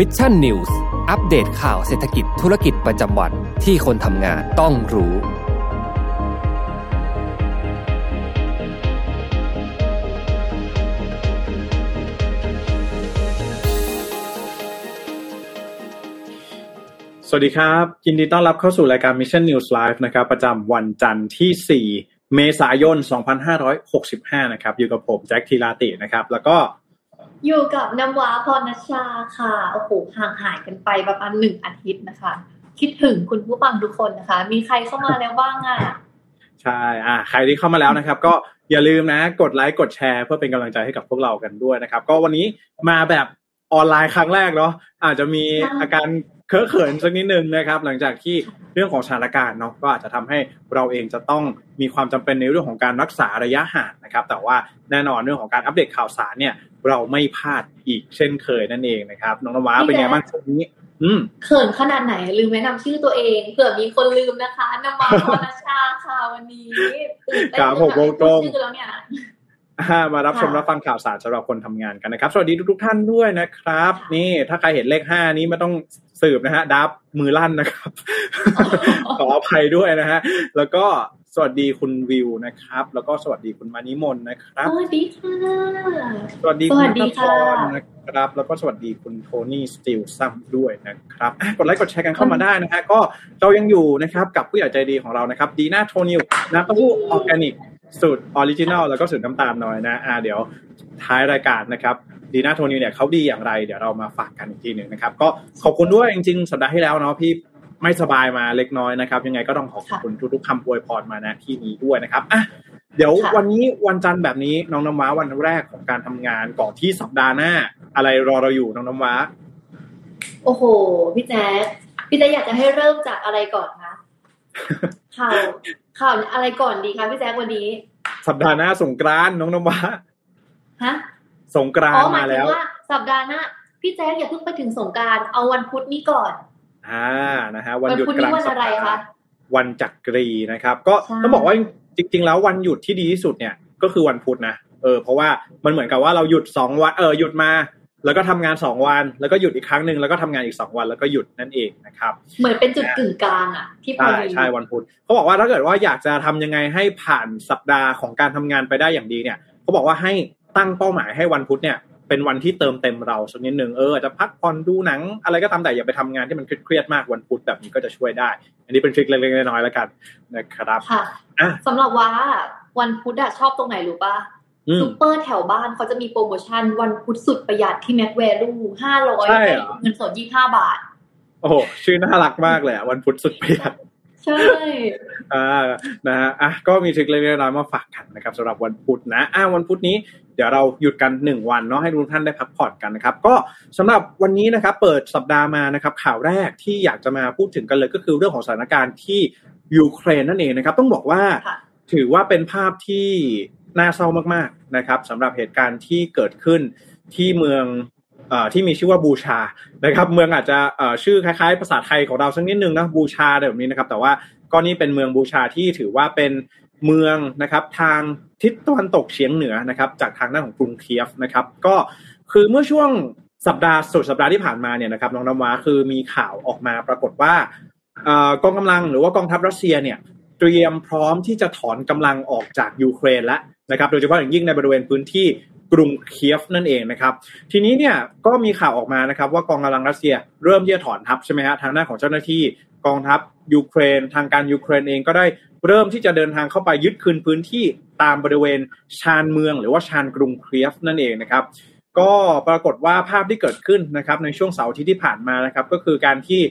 Mission News อัปเดตข่าวเศรษฐกิจธุรกิจประจำวันที่คนทำงานต้องรู้ สวัสดีครับ ยินดีต้อนรับเข้าสู่รายการ Mission News Live นะครับ ประจำวันจันทร์ที่ 4 เมษายน 2565 นะครับ อยู่กับผมแจ็คทีลาตินะครับ แล้วก็ อยู่กับน้ำว้าพรณชาค่ะ โอ้โห ห่างหายกันไปประมาณหนึ่งอาทิตย์นะคะ คิดถึงคุณผู้ฟังทุกคนนะคะ มีใครเข้ามาแล้วบ้างอะ ใช่ อ่า ใครที่เข้ามาแล้วนะครับ ก็อย่าลืมนะ กดไลค์ กดแชร์เพื่อเป็นกำลังใจให้กับพวกเรากันด้วยนะครับ ก็วันนี้มาแบบ ออนไลน์ครั้งแรกเนาะอาจจะมีใช่อาการเคอะเขินสักนิดนึงนะครับ หลังจากที่เรื่องของสถานการณ์เนาะก็อาจจะทำให้เราเองจะต้องมีความจำเป็นในเรื่องของการรักษาระยะห่างนะครับ แต่ว่าแน่นอนเรื่องของการอัปเดตข่าวสารเนี่ยเราไม่พลาดอีกเช่นเคยนั่นเองนะครับ น้องนว้าเป็นไงบ้างช่วงนี้อืมเขินขนาดไหนลืมแนะนำชื่อตัวเองเผื่อมีคนลืมนะคะน้ำว้าพรณชาค่ะวันนี้ตื่นเต้นครับผมจนตรงๆชื่อแล้วเนี่ยอ่า มารับชมค่ะรับฟังข่าวสารสำหรับคนทำงานกันนะครับ สวัสดีทุกๆท่านด้วยนะครับ นี่ถ้าใครเห็นเลขห้านี้ไม่ต้องสืบนะฮะดับมือลั่นนะครับ ขออภัยด้วยนะฮะแล้วก็สวัสดีคุณวิวนะครับ แล้วก็สวัสดีคุณมานิมนต์นะครับ สวัสดีค่ะ สวัสดีสคุวัณสดีนัทพค่ะรนะครับ แล้วก็สวัสดีคุณโทนี่สตีลซัมด้วยนะครับอะกดไลค์กดแชร์กันเข้ามาได้นะฮะก็เรายังอยู่นะครับกับผู้ใหญ่ใจดีของเรานะครับ ดีน่าโทนิวน้ำเต้าหู้ออร์แกนิก สูตรออริจินัลแล้วก็สูตรน้ำตาลน้อยนะอ่าเดี๋ยวท้ายรายการนะครับดีน่าโทนิวเนี่ยเขาดีอย่างไร เดี๋ยวเรามาฝากกันอีกทีหนึ่งนะครับ ก็ขอบคุณด้วยจริงๆ สัปดาห์ที่แล้วเนาะพี่ไม่สบายมาเล็กน้อยนะครับ ยังไงก็ต้องขอขอบคุณทุกๆคำอวยพรมาณที่นี้ด้วยนะครับอะเดี๋ยวค่ะวันนี้วันจันทร์แบบนี้น้องน้ำว้าวันแรกของการทำงานก่อนที่สัปดาห์หน้า อะไรรอเราอยู่น้องน้ำว้า โอ้โห พี่แจ๊คพี่แจ๊คอยากจะให้เริ่มจากอะไรก่อนคะข่าวข่าวอะไรก่อนดีคะพี่แจ๊ควันนี้ สัปดาห์หน้าสงกรานต์น้องน้ำว้าฮะสงกรานอ๋อต์หมามายถึแล้งวว่าสัปดาห์หน้าพี่แจ๊คอย่าเพิ่งไปถึงสงกรารเอาวันพุธนี้ก่อน อ่านะฮะวันวันหยุดพุธกนี้ลางวันสัปอะไรดาคะห์วันจักรีนะครับ ก็ใช่ต้องบอกว่าจริง ๆ แล้ววันหยุดที่ดีที่สุดเนี่ย ก็คือวันพุธนะเออเพราะว่ามันเหมือนกับว่าเราหยุดสองวันเออหยุดมา แล้วก็ทำงานสองวัน แล้วก็หยุดอีกครั้งหนึ่งแล้วก็ทำงานอีกสองวันแล้วก็หยุดนั่นเองนะครับ เหมือนเป็นจุดกึ่งกลางอะที่พอใช่ดีใช่วันพุธเขาบอกว่าถ้าเกิดว่าอยากจะทำยังไงให้ผ่านสัปดาห์ของการทำงานไปได้อย่างดีเนี่ยเขาบอกว่าให้ตั้งเป้าหมายให้วันพุธเนี่ยเป็นวันที่เติมเต็มเราสักนิดหนึ่งเอออาจจะพักผ่อนดูหนัง อะไรก็ตามแต่อย่าไปทำงานที่มันเครียดๆมากวันพุธแบบนี้ก็จะช่วยได้ อันนี้เป็นทริคเล็กๆน้อยๆแล้วกันนะครับค่ะอะสำหรับว่าวันพุธอะชอบตรงไหนรู้ป่ะอืม ซูเปอร์แถวบ้านเขาจะมีโปรโมชั่นวันพุธสุดประหยัดที่แม็กแวลูห้าร้อยใช่เหรอเงินสดยี่ห้าบาท โอ้โหชื่อน่ารักมากเลยอะวันพุธสุดประหยัดใช่อ่านะฮะอะก็มีทริคเล็กๆน้อยๆมาฝากกันนะครับสำหรับวันพุธนะอ่าวันพุธนี้เดี๋ยวเราหยุดกันหนึ่งวันเนาะให้ทุกท่านได้พักผ่อนกันนะครับ ก็สำหรับวันนี้นะครับเปิดสัปดาห์มานะครับข่าวแรกที่อยากจะมาพูดถึงกันเลยก็คือเรื่องของสถานการณ์ที่ยูเครนนั่นเองนะครับ ต้องบอกว่าค่ะถือว่าเป็นภาพที่ น่าเศร้ามากๆนะครับสำหรับเหตุการณ์ที่เกิดขึ้นที่เมืองอที่มีชื่อว่าบูชานะครับ เมืองอาจจะชื่อคล้ายๆ ภาษาไทยของเราสักนิดนึงนะบูชาแบบนี้นะครับ แต่ว่าก็นี่เป็นเมืองบูชาที่ถือว่าเป็นเมืองนะครับทางทิศตะวันตกเฉียงเหนือนะครับ จากทางด้านของกรุงเคียฟนะครับ ก็คือเมื่อช่วงสัปดาห์สุดสัปดาห์ที่ผ่านมาเนี่ยนะครับน้องน้ำว้าคือมีข่าวออกมาปรากฏว่าอกองกำลังหรือว่ากองทัพรัสเซียเนี่ยเตรียมพร้อมที่จะถอนกำลังออกจากยูเครนแล้ว นะครับ โดยเฉพาะอย่างยิ่งในบริเวณพื้นที่กรุงเคียฟนั่นเองนะครับ ทีนี้เนี่ยก็มีข่าวออกมานะครับ ว่ากองกำลังรัสเซียเริ่มที่จะถอนทัพใช่ไหมฮะทางด้านของเจ้าหน้าที่กองทัพยูเครน ทางการยูเครนเองก็ได้เริ่มที่จะเดินทางเข้าไปยึดคืนพื้นที่ตามบริเวณชานเมือง หรือว่าชานกรุงเคียฟนั่นเองนะครับก็ปรากฏว่าภาพที่เกิดขึ้นนะครับในช่วงเสาร์อาทิตย์ที่ผ่านมานะครับก็คือการที่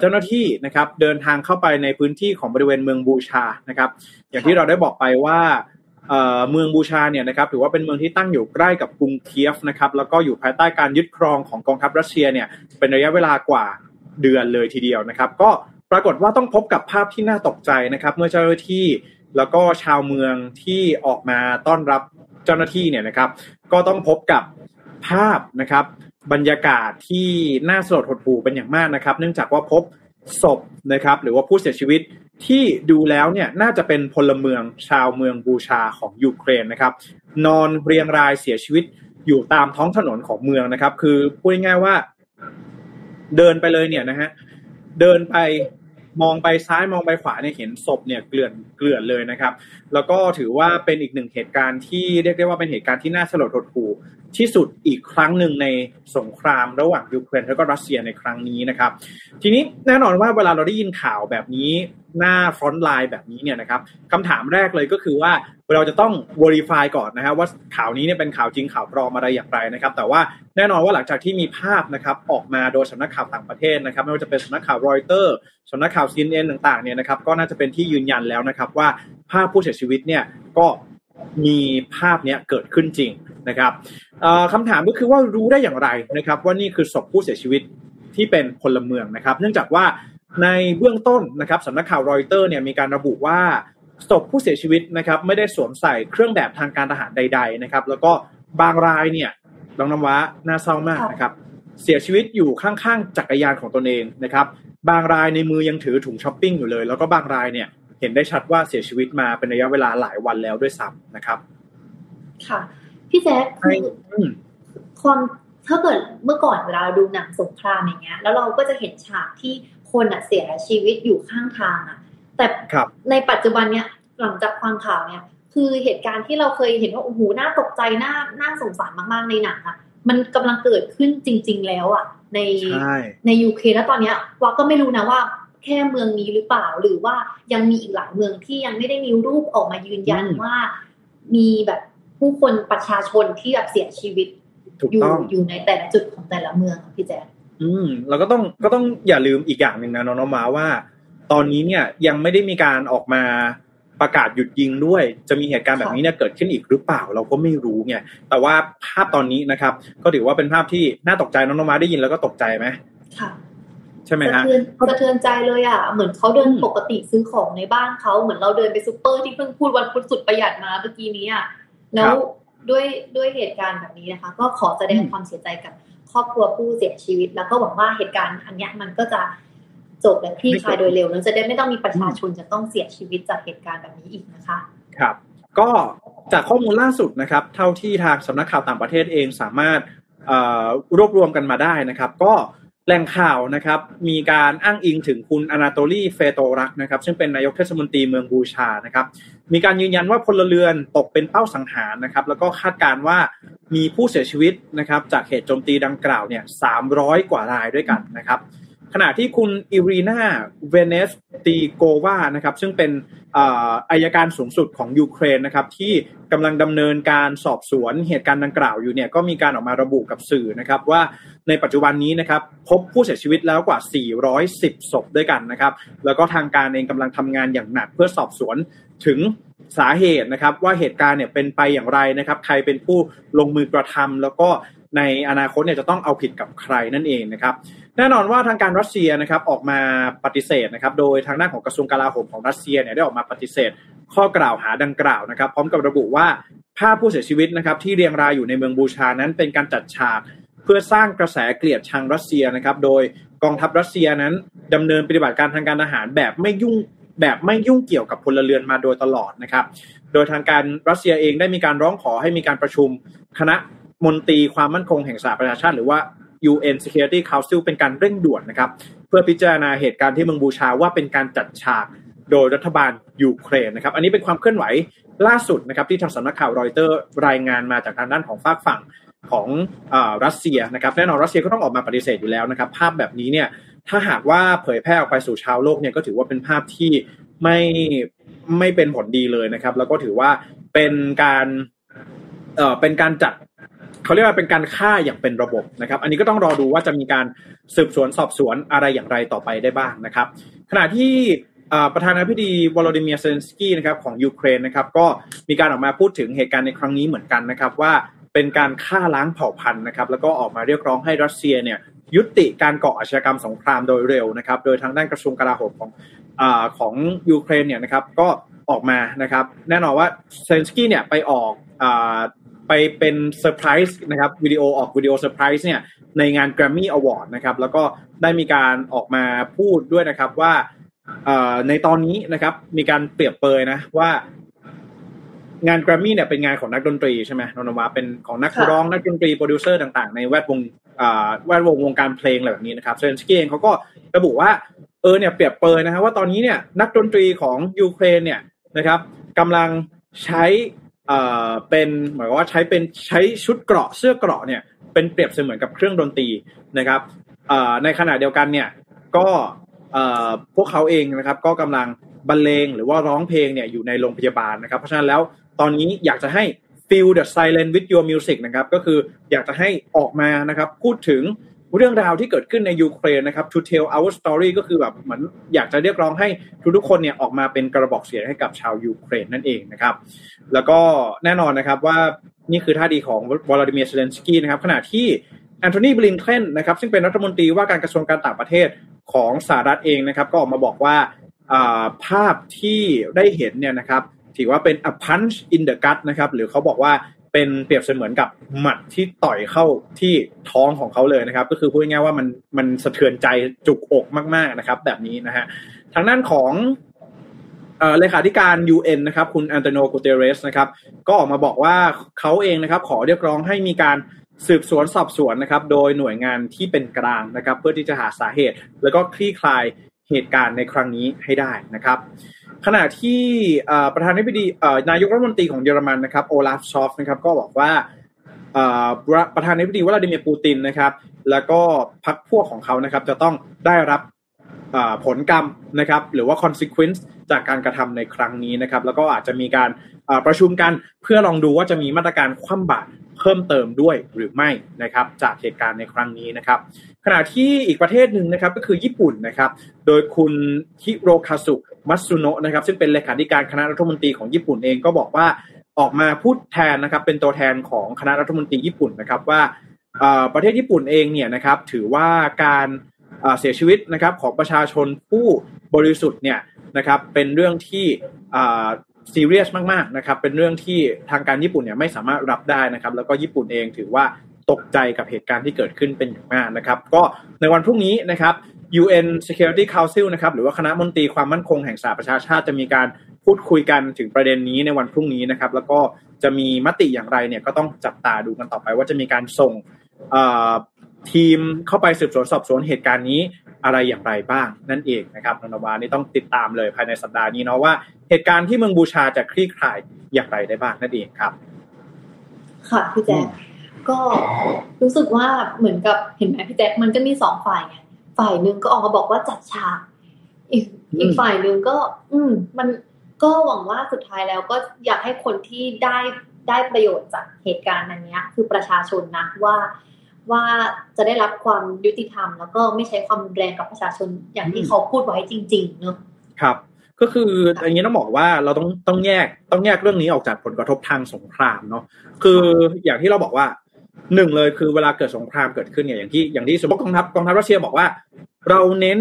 เจ้าหน้าที่นะครับเดินทางเข้าไปในพื้นที่ของบริเวณเมืองบูชานะครับ อย่างที่เราได้บอกไปว่า เมืองบูชาเนี่ยนะครับถือว่าเป็นเมืองที่ตั้งอยู่ใกล้กับกรุงเคียฟนะครับแล้วก็อยู่ภายใต้การยึดครองของกองทัพรัสเซียเนี่ยเป็นระยะเวลากว่าเดือนเลยทีเดียวนะครับ ก็ปรากฏว่าต้องพบกับภาพที่น่าตกใจนะครับ เมื่อเจ้าหน้าที่แล้วก็ชาวเมืองที่ออกมาต้อนรับเจ้าหน้าที่เนี่ยนะครับ ก็ต้องพบกับภาพนะครับ บรรยากาศที่น่าสลดหดหู่เป็นอย่างมากนะครับ เนื่องจากว่าพบศพนะครับ หรือว่าผู้เสียชีวิต ที่ดูแล้วเนี่ยน่าจะเป็นพลเมืองชาวเมืองบูชาของยูเครนนะครับ นอนเรียงรายเสียชีวิตอยู่ตามท้องถนนของเมืองนะครับ คือพูดง่ายๆว่า เดินไปเลยเนี่ยนะฮะเดินไปมองไปซ้ายมองไปขวาเนี่ยเห็นศพเนี่ยเกลื่อนเกลื่อนเลยนะครับ แล้วก็ถือว่าเป็นอีกหนึ่งเหตุการณ์ที่เรียกได้ว่าเป็นเหตุการณ์ที่น่าสลดหดหู่ที่สุดอีกครั้งหนึ่งในสงครามระหว่างยูเครนและก็รัสเซียในครั้งนี้นะครับ ทีนี้แน่นอนว่าเวลาเราได้ยินข่าวแบบนี้ หน้า front line แบบนี้เนี่ยนะครับคำถามแรกเลยก็คือว่าเราจะต้อง verify ก่อนนะครับว่าข่าวนี้เนี่ยเป็นข่าวจริงข่าวปลอมอะไรอย่างไรนะครับ แต่ว่าแน่นอนว่าหลังจากที่มีภาพนะครับออกมาโดยสำนักข่าวต่างประเทศนะครับ ไม่ว่าจะเป็นสำนักข่าวรอยเตอร์สำนักข่าว CNN ต่างๆเนี่ยนะครับก็น่าจะเป็นที่ยืนยันแล้วนะครับว่าภาพผู้เสียชีวิตเนี่ยก็มีภาพเนี้ยเกิดขึ้นจริงนะครับคำถามก็คือว่ารู้ได้อย่างไรนะครับ ว่านี่คือศพผู้เสียชีวิตที่เป็นพลเมืองนะครับ เนื่องจากว่า ในเบื้องต้นนะครับสำนักข่าวรอยเตอร์เนี่ยมีการระบุว่าศพผู้เสียชีวิตนะครับไม่ได้สวมใส่เครื่องแบบทางการทหารใด ๆนะครับ แล้วก็บางรายเนี่ยลองนำว่าน่าเศร้ามากนะครับ เสียชีวิตอยู่ข้างๆจักรยานของตนเองนะครับ บางรายในมือยังถือถุงช้อปปิ้งอยู่เลย แล้วก็บางรายเนี่ยเห็นได้ชัดว่าเสียชีวิตมาเป็นระยะเวลาหลายวันแล้วด้วยซ้ำนะครับ ค่ะ พี่แจ๊คคือความถ้าเกิดเมื่อก่อนเวลาเราดูหนังสงครามอย่างเงี้ย แล้วเราก็จะเห็นฉากที่ คนอะเสียชีวิตอยู่ข้างทางอะ แต่ในปัจจุบันเนี้ยหลังจากฟังข่าวเนี่ยคือเหตุการณ์ที่เราเคยเห็นว่าโอ้โหน่าตกใจน่าน่าสงสารมากๆในหนังอะ มันกำลังเกิดขึ้นจริง ๆ แล้วอะ ในในยูเครนแล้วตอนเนี้ยว่าก็ไม่รู้นะว่าแค่เมืองนี้หรือเปล่าหรือว่ายังมีอีกหลายเมืองที่ยังไม่ได้มีรูปออกมายืนยันว่า มีแบบผู้คนประชาชนที่แบบเสียชีวิตอยู่อยู่ในแต่ละจุดของแต่ละเมืองพี่แจ๊ อืมเราก็ต้องก็ต้องอย่าลืมอีกอย่างหนึ่งนะน้องมาว่า ตอนนี้เนี่ยยังไม่ได้มีการออกมาประกาศหยุดยิงด้วย จะมีเหตุการณ์แบบนี้เนี่ยเกิดขึ้นอีกหรือเปล่าเราก็ไม่รู้ไงแต่ว่าภาพตอนนี้นะครับ ก็ถือว่าเป็นภาพที่น่าตกใจน้องมาได้ยินแล้วก็ตกใจไหมค่ะใช่ไหมฮะสะเทือนใจเลยอะ เหมือนเขาเดินปกติซื้อของในบ้านเขาเหมือนเราเดินไปซูเปอร์ที่เพิ่งพูดวันพุธสุดประหยัดมาเมื่อกี้นี้อะแล้วด้วยด้วยเหตุการณ์แบบนี้นะคะ ก็ขอแสดงความเสียใจกับ ครอบครัวผู้เสียชีวิต แล้วก็หวังว่าเหตุการณ์อันนี้มันก็จะจบและคลี่คลายโดยเร็วแล้วจะได้ไม่ต้องมีประชาชนจะต้องเสียชีวิตจากเหตุการณ์แบบนี้อีกนะคะ ครับ ก็จากข้อมูลล่าสุดนะครับ เท่าที่ทางสำนักข่าวต่างประเทศเองสามารถรวบรวมกันมาได้นะครับ ก็ แหล่งข่าวนะครับมีการอ้างอิงถึงคุณอนาโตลีเฟโตรักนะครับซึ่งเป็นนายกเทศมนตรีเมืองบูชานะครับมีการยืนยันว่าพลเรือนตกเป็นเป้าสังหารนะครับแล้วก็คาดการณ์ว่ามีผู้เสียชีวิตนะครับจากเหตุโจมตีดังกล่าวเนี่ยสามร้อยกว่ารายด้วยกันนะครับ ขณะที่คุณอิรีนาเวเนสตีโกวานะครับซึ่งเป็นอัยการสูงสุดของยูเครนนะครับที่กำลังดำเนินการสอบสวนเหตุการณ์ดังกล่าวอยู่เนี่ยก็มีการออกมาระบุกับสื่อนะครับว่าในปัจจุบันนี้นะครับพบผู้เสียชีวิตแล้วกว่า 410 ศพด้วยกันนะครับแล้วก็ทางการเองกำลังทำงานอย่างหนักเพื่อสอบสวนถึงสาเหตุนะครับว่าเหตุการณ์เนี่ยเป็นไปอย่างไรนะครับใครเป็นผู้ลงมือกระทำแล้วก็ในอนาคตเนี่ยจะต้องเอาผิดกับใครนั่นเองนะครับ แน่นอนว่าทางการรัสเซียนะครับออกมาปฏิเสธนะครับ โดยทางด้านของกระทรวงกลาโหมของรัสเซียเนี่ยได้ออกมาปฏิเสธ ข้อกล่าวหาดังกล่าวนะครับ พร้อมกับระบุว่าภาพผู้เสียชีวิตนะครับ ที่เรียงรายอยู่ในเมืองบูชานั้นเป็นการจัดฉากเพื่อสร้างกระแสเกลียดชังรัสเซียนะครับ โดยกองทัพรัสเซียนั้นดำเนินปฏิบัติการทางการทหารแบบไม่ยุ่งแบบไม่ยุ่งเกี่ยวกับพลเรือนมาโดยตลอดนะครับ โดยทางการรัสเซียเองได้มีการร้องขอให้มีการประชุมคณะมนตรีความมั่นคงแห่งสหประชาชาติหรือว่า UN Security Council เป็นการเร่งด่วนนะครับ เพื่อพิจารณาเหตุการณ์ที่เมืองบูชาว่าเป็นการจัดฉากโดยรัฐบาลยูเครนนะครับ อันนี้เป็นความเคลื่อนไหวล่าสุดนะครับที่ทางสำนักข่าวรอยเตอร์รายงานมาจากทางด้านของฝากฝั่งของอรัสเซียนะครับแน่นอนรัสเซียก็ต้องออกมาปฏิเสธอยู่แล้วนะครับ ภาพแบบนี้เนี่ยถ้าหากว่าเผยแพร่ออกไปสู่ชาวโลกเนี่ยก็ถือว่าเป็นภาพที่ไม่ไม่เป็นผลดีเลยนะครับ แล้วก็ถือว่าเป็นการเอ่อเป็นการจัด เขาเรียกว่าเป็นการฆ่าอย่างเป็นระบบนะครับ อันนี้ก็ต้องรอดูว่าจะมีการสืบสวนสอบสวนอะไรอย่างไรต่อไปได้บ้างนะครับ ขณะที่ประธานาธิบดีวลาดิเมียร์เซเลนสกี้นะครับของยูเครนนะครับก็มีการออกมาพูดถึงเหตุการณ์ในครั้งนี้เหมือนกันนะครับว่าเป็นการฆ่าล้างเผ่าพันธุ์นะครับแล้วก็ออกมาเรียกร้องให้รัสเซียเนี่ยยุติการก่ออาชญากรรมสงครามโดยเร็วนะครับโดยทางด้านกระทรวงกลาโหมของอของยูเครนเนี่ยนะครับก็ออกมานะครับแน่นอนว่าเซเลนสกี้เนี่ยไปออก ไปเป็นเซอร์ไพรส์นะครับวิดีโอออกวิดีโอเซอร์ไพรส์เนี่ยในงาน Grammy Award นะครับแล้วก็ได้มีการออกมาพูดด้วยนะครับว่าในตอนนี้นะครับมีการเปรียบเปรยนะว่างานแกรมมี่เนี่ยเป็นงานของนักดนตรีใช่ไหมนนวาเป็นของนักร้องนักดนตรีโปรดิวเซอร์ต่างๆ ในแวดวงแวดวงวงการเพลงอะไรแบบนี้นะครับเซเลนสกี้เองเขาก็ระบุว่าเออเนี่ยเปรียบเปรยนะฮะว่าตอนนี้เนี่ยนักดนตรีของยูเครนเนี่ยนะครับกำลังใช้ เอ่อเป็นหมายว่าใช้เป็นใช้ชุดเกราะเสื้อเกราะเนี่ยเป็นเปรียบเสมือนกับเครื่องดนตรีนะครับเอ่อในขณะเดียวกันเนี่ยก็เอ่อพวกเขาเองนะครับก็กำลังบรรเลงหรือว่าร้องเพลงเนี่ยอยู่ในโรงพยาบาลนะครับ เพราะฉะนั้นแล้วตอนนี้อยากจะให้ feel the silent with your music นะครับก็คืออยากจะให้ออกมานะครับพูดถึง เรื่องราวที่เกิดขึ้นในยูเครนนะครับ to tell our story ก็คือแบบเหมือนอยากจะเรียกร้องให้ทุกๆคนเนี่ยออกมาเป็นกระบอกเสียงให้กับชาวยูเครนนั่นเองนะครับ แล้วก็แน่นอนนะครับว่านี่คือท่าทีของวลาดิเมียร์เซเลนสกี้นะครับขณะที่แอนโทนีบลินเคนนะครับซึ่งเป็นรัฐมนตรีว่าการกระทรวงการต่างประเทศของสหรัฐเองนะครับ ก็ออกมาบอกว่าภาพที่ได้เห็นเนี่ยนะครับถือว่าเป็น a punch in the gut นะครับหรือเขาบอกว่า เป็นเปรียบเสมือนกับหมัดที่ต่อยเข้าที่ท้องของเขาเลยนะครับ ก็คือพูดง่ายๆว่ามันมันสะเทือนใจจุกอกมากๆนะครับ แบบนี้นะฮะทางด้านของเลขาธิการ UN นะครับ คุณอันโตโนกูเตเรสนะครับ ก็ออกมาบอกว่าเขาเองนะครับ ขอเรียกร้องให้มีการสืบสวนสอบสวนนะครับ โดยหน่วยงานที่เป็นกลางนะครับ เพื่อที่จะหาสาเหตุ แล้วก็คลี่คลาย เหตุการณ์ในครั้งนี้ให้ได้นะครับ ขณะที่ประธานาธิบดีนายกรัฐมนตรีของเยอรมันนะครับโอลาฟชอฟนะครับก็บอกว่าประธานาธิบดีวลาดิเมียร์ปูตินนะครับ แล้วก็พรรคพวกของเขานะครับ จะต้องได้รับผลกรรมนะครับ หรือว่า consequence จากการกระทำในครั้งนี้นะครับ แล้วก็อาจจะมีการประชุมกันเพื่อลองดูว่าจะมีมาตรการคว่ำบาตร เพิ่มเติมด้วยหรือไม่นะครับจากเหตุการณ์ในครั้งนี้นะครับขณะที่อีกประเทศหนึ่งนะครับก็คือญี่ปุ่นนะครับโดยคุณฮิโรคาสุมัตสุโนะนะครับซึ่งเป็นเลขาธิการคณะรัฐมนตรีของญี่ปุ่นเองก็บอกว่าออกมาพูดแทนนะครับเป็นตัวแทนของคณะรัฐมนตรีญี่ปุ่นนะครับว่าประเทศญี่ปุ่นเองเนี่ยนะครับถือว่าการเสียชีวิตนะครับของประชาชนผู้บริสุทธิ์เนี่ยนะครับเป็นเรื่องที่ ซีเรียสมากๆนะครับเป็นเรื่องที่ทางการญี่ปุ่นเนี่ยไม่สามารถรับได้นะครับ แล้วก็ญี่ปุ่นเองถือว่าตกใจกับเหตุการณ์ที่เกิดขึ้นเป็นอย่างมากนะครับ ก็ในวันพรุ่งนี้นะครับ UN Security Council นะครับหรือว่าคณะมนตรีความมั่นคงแห่งสหประชาชาติจะมีการพูดคุยกันถึงประเด็นนี้ในวันพรุ่งนี้นะครับ แล้วก็จะมีมติอย่างไรเนี่ยก็ต้องจับตาดูกันต่อไป ว่าจะมีการส่งทีมเข้าไปสืบสวนสอบสวนเหตุการณ์นี้ อะไรอย่างไรบ้างนั่นเองนะครับนนวานี่ต้องติดตามเลยภายในสัปดาห์นี้เนาะว่าเหตุการณ์ที่เมืองบูชาจะคลี่คลายอย่างไรได้บ้างนั่นเองครับ ค่ะพี่แจ๊คก็รู้สึกว่าเหมือนกับเห็นไหมพี่แจ๊คมันก็มีสองฝ่ายไงฝ่ายหนึ่งก็ออกมาบอกว่าจัดฉากอีกอีกฝ่ายหนึ่งก็ อืม มันก็หวังว่าสุดท้ายแล้วก็อยากให้คนที่ได้ได้ประโยชน์จากเหตุการณ์นั้นเนี้ยคือประชาชนนะว่า ว่าจะได้รับความยุติธรรม แล้วก็ไม่ใช้ความแรงกับประชาชนอย่างที่เขาพูดไว้จริง ๆ เนอะครับ ก็คืออย่างนี้ต้องบอกว่าเราต้องต้องแยกต้องแยกเรื่องนี้ออกจากผลกระทบทางสงครามเนาะคืออย่างที่เราบอกว่าหนึ่งเลยคือเวลาเกิดสงครามเกิดขึ้นเนี่ยอย่างที่อย่างที่สมมติกองทัพกองทัพรัสเซียบอกว่า เราเน้น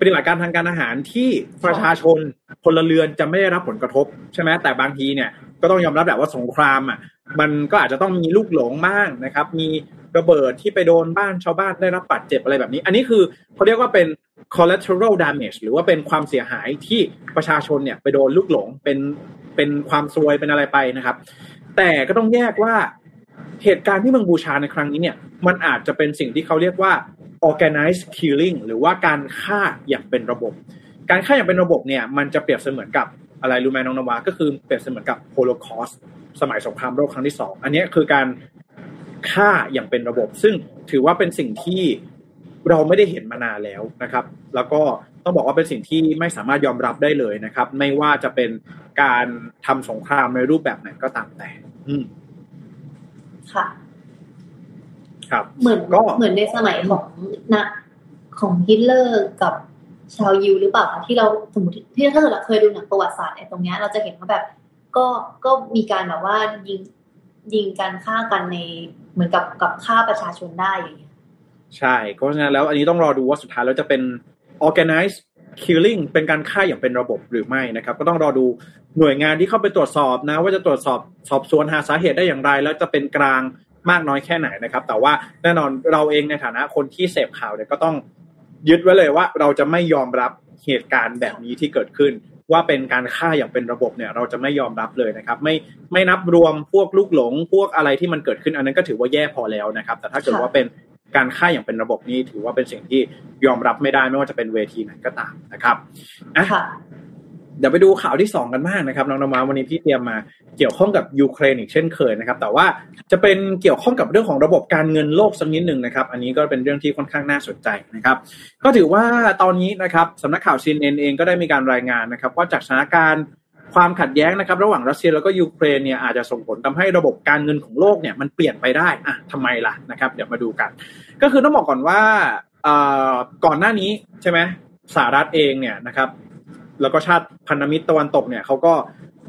ปฏิบัติการทางการอาหารที่ประชาชนพลเรือนจะไม่ได้รับผลกระทบใช่ไหมแต่บางทีเนี่ยก็ต้องยอมรับแบบว่าสงครามอะ มันก็อาจจะต้องมีลูกหลงบ้างนะครับ มีระเบิดที่ไปโดนบ้านชาวบ้านได้รับบาดเจ็บอะไรแบบนี้ อันนี้คือเขาเรียกว่าเป็น collateral damage หรือว่าเป็นความเสียหายที่ประชาชนเนี่ยไปโดนลูกหลงเป็นเป็นความซวยเป็นอะไรไปนะครับ แต่ก็ต้องแยกว่าเหตุการณ์ที่เมืองบูชาในครั้งนี้เนี่ย มันอาจจะเป็นสิ่งที่เขาเรียกว่า organized killing หรือว่าการฆ่าอย่างเป็นระบบ การฆ่าอย่างเป็นระบบเนี่ย มันจะเปรียบเสมือนกับอะไรรู้ไหมน้องนวาก็คือเปรียบเสมือนกับโฮโลคอส สมัยสงครามโลกครั้งที่สองอันนี้คือการฆ่าอย่างเป็นระบบ ซึ่งถือว่าเป็นสิ่งที่เราไม่ได้เห็นมานานแล้วนะครับ แล้วก็ต้องบอกว่าเป็นสิ่งที่ไม่สามารถยอมรับได้เลยนะครับ ไม่ว่าจะเป็นการทำสงครามในรูปแบบไหนก็ตามแต่ อืมค่ะ ครับ เหมือนก็เหมือนในสมัยของนะของฮิตเลอร์กับชาวยิวหรือเปล่าที่เราสมมติที่ถ้าเราเคยดูหนังประวัติศาสตร์ไอ้ตรงเนี้ยเราจะเห็นว่าแบบ ก็ก็มีการแบบว่ายิงยิงกันฆ่ากันในเหมือนกับกับฆ่าประชาชนได้อย่างเงี้ยใช่เพราะฉะนั้นแล้วอันนี้ต้องรอดูว่าสุดท้ายแล้วจะเป็น organized killing เป็นการฆ่าอย่างเป็นระบบหรือไม่นะครับ ก็ต้องรอดูหน่วยงานที่เข้าไปตรวจสอบนะ ว่าจะตรวจสอบสอบสวนหาสาเหตุได้อย่างไร แล้วจะเป็นกลางมากน้อยแค่ไหนนะครับ แต่ว่าแน่นอนเราเองในฐานะคนที่เสพข่าวเนี่ยก็ต้องยึดไว้เลยว่าเราจะไม่ยอมรับเหตุการณ์แบบนี้ที่เกิดขึ้น ว่าเป็นการฆ่าอย่างเป็นระบบเนี่ยเราจะไม่ยอมรับเลยนะครับ ไม่ไม่นับรวมพวกลูกหลง พวกอะไรที่มันเกิดขึ้นอันนั้นก็ถือว่าแย่พอแล้วนะครับ แต่ถ้าเกิดว่าเป็นการฆ่าอย่างเป็นระบบนี้ถือว่าเป็นสิ่งที่ยอมรับไม่ได้ไม่ว่าจะเป็นเวทีไหนก็ตามนะครับอะ เดี๋ยวไปดูข่าวที่สองกันบ้างนะครับน้องนวาวันนี้พี่เตรียมมาเกี่ยวข้องกับยูเครนอีกเช่นเคยนะครับ แต่ว่าจะเป็นเกี่ยวข้องกับเรื่องของระบบการเงินโลกสักนิดหนึ่งนะครับ อันนี้ก็เป็นเรื่องที่ค่อนข้างน่าสนใจนะครับ ก็ถือว่าตอนนี้นะครับสำนักข่าว CNN เองก็ได้มีการรายงานนะครับว่าจากสถานการณ์ความขัดแย้งนะครับ ระหว่างรัสเซียแล้วก็ยูเครนเนี่ยอาจจะส่งผลทำให้ระบบการเงินของโลกเนี่ยมันเปลี่ยนไปได้อะทำไมล่ะนะครับ เดี๋ยวมาดูกัน ก็คือต้องบอกก่อนว่าก่อนหน้านี้ใช่ไหมสหรัฐเองเนี่ยนะครับ แล้วก็ชาติพันธมิตรตะวันตกเนี่ยเขาก็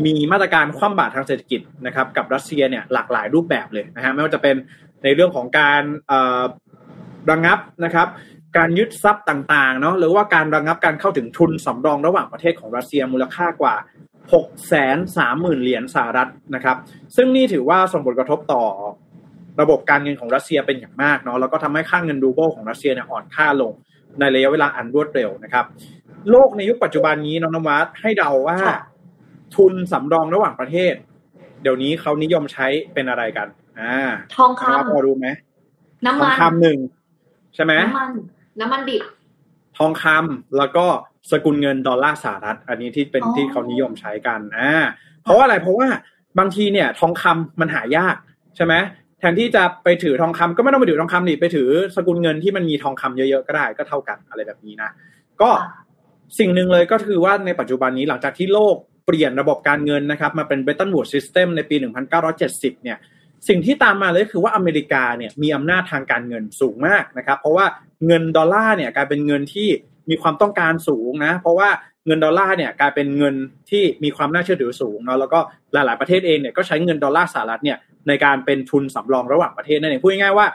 มีมาตรการคว่ำบาตรทางเศรษฐกิจนะครับกับรัสเซียเนี่ยหลากหลายรูปแบบเลยนะฮะไม่ว่าจะเป็นในเรื่องของการระงับนะครับ การยึดทรัพย์ต่างๆเนาะหรือว่าการระงับการเข้าถึงทุนสำรองระหว่างประเทศของรัสเซียมูลค่ากว่า6แสนสามหมื่นเหรียญสหรัฐนะครับ ซึ่งนี่ถือว่าส่งผลกระทบต่อระบบการเงินของรัสเซียเป็นอย่างมากเนาะแล้วก็ทำให้ค่างเงินรูเบิลของรัสเซียเนี่ยอ่อนค่าลง ในระยะเวลาอันรวดเร็วนะครับ โลกในยุคปัจจุบันนี้น้องนวัดให้เดาว่า ทุนสำรองระหว่างประเทศ เดี๋ยวนี้เขานิยมใช้เป็นอะไรกัน อ่า ทองคำพอรู้ไหมน้ำมันทองคำหนึ่งใช่ไหมน้ำมันน้ำมันดิบทองคำแล้วก็สกุลเงินดอลลาร์สหรัฐ อันนี้ที่เป็นที่เขานิยมใช้กันอ่าเพราะว่าอะไรเพราะว่าบางทีเนี่ย ทองคำมันหายากใช่ไหม แทนที่จะไปถือทองคำก็ไม่ต้องไปถือทองคำนี่ไปถือสกุลเงินที่มันมีทองคำเยอะๆก็ได้ก็เท่ากันอะไรแบบนี้นะก็สิ่งหนึ่งเลยก็คือว่าในปัจจุบันนี้หลังจากที่โลกเปลี่ยนระบบการเงินนะครับมาเป็นเบตันวูดซิสเต็มในปี 1970 เนี่ยสิ่งที่ตามมาเลยคือว่าอเมริกาเนี่ยมีอำนาจทางการเงินสูงมากนะครับ เพราะว่าเงินดอลลาร์เนี่ยกลายเป็นเงินที่มีความต้องการสูงนะ เพราะว่าเงินดอลลาร์เนี่ยกลายเป็นเงินที่มีความน่าเชื่อถือสูงเนาะแล้วก็หลาย ๆประเทศเองเนี่ยก็ใช้เงินดอลลาร์สหรัฐเนี่ย ในการเป็นทุนสำรองระหว่างประเทศนั่นเองพูดง่ายๆว่า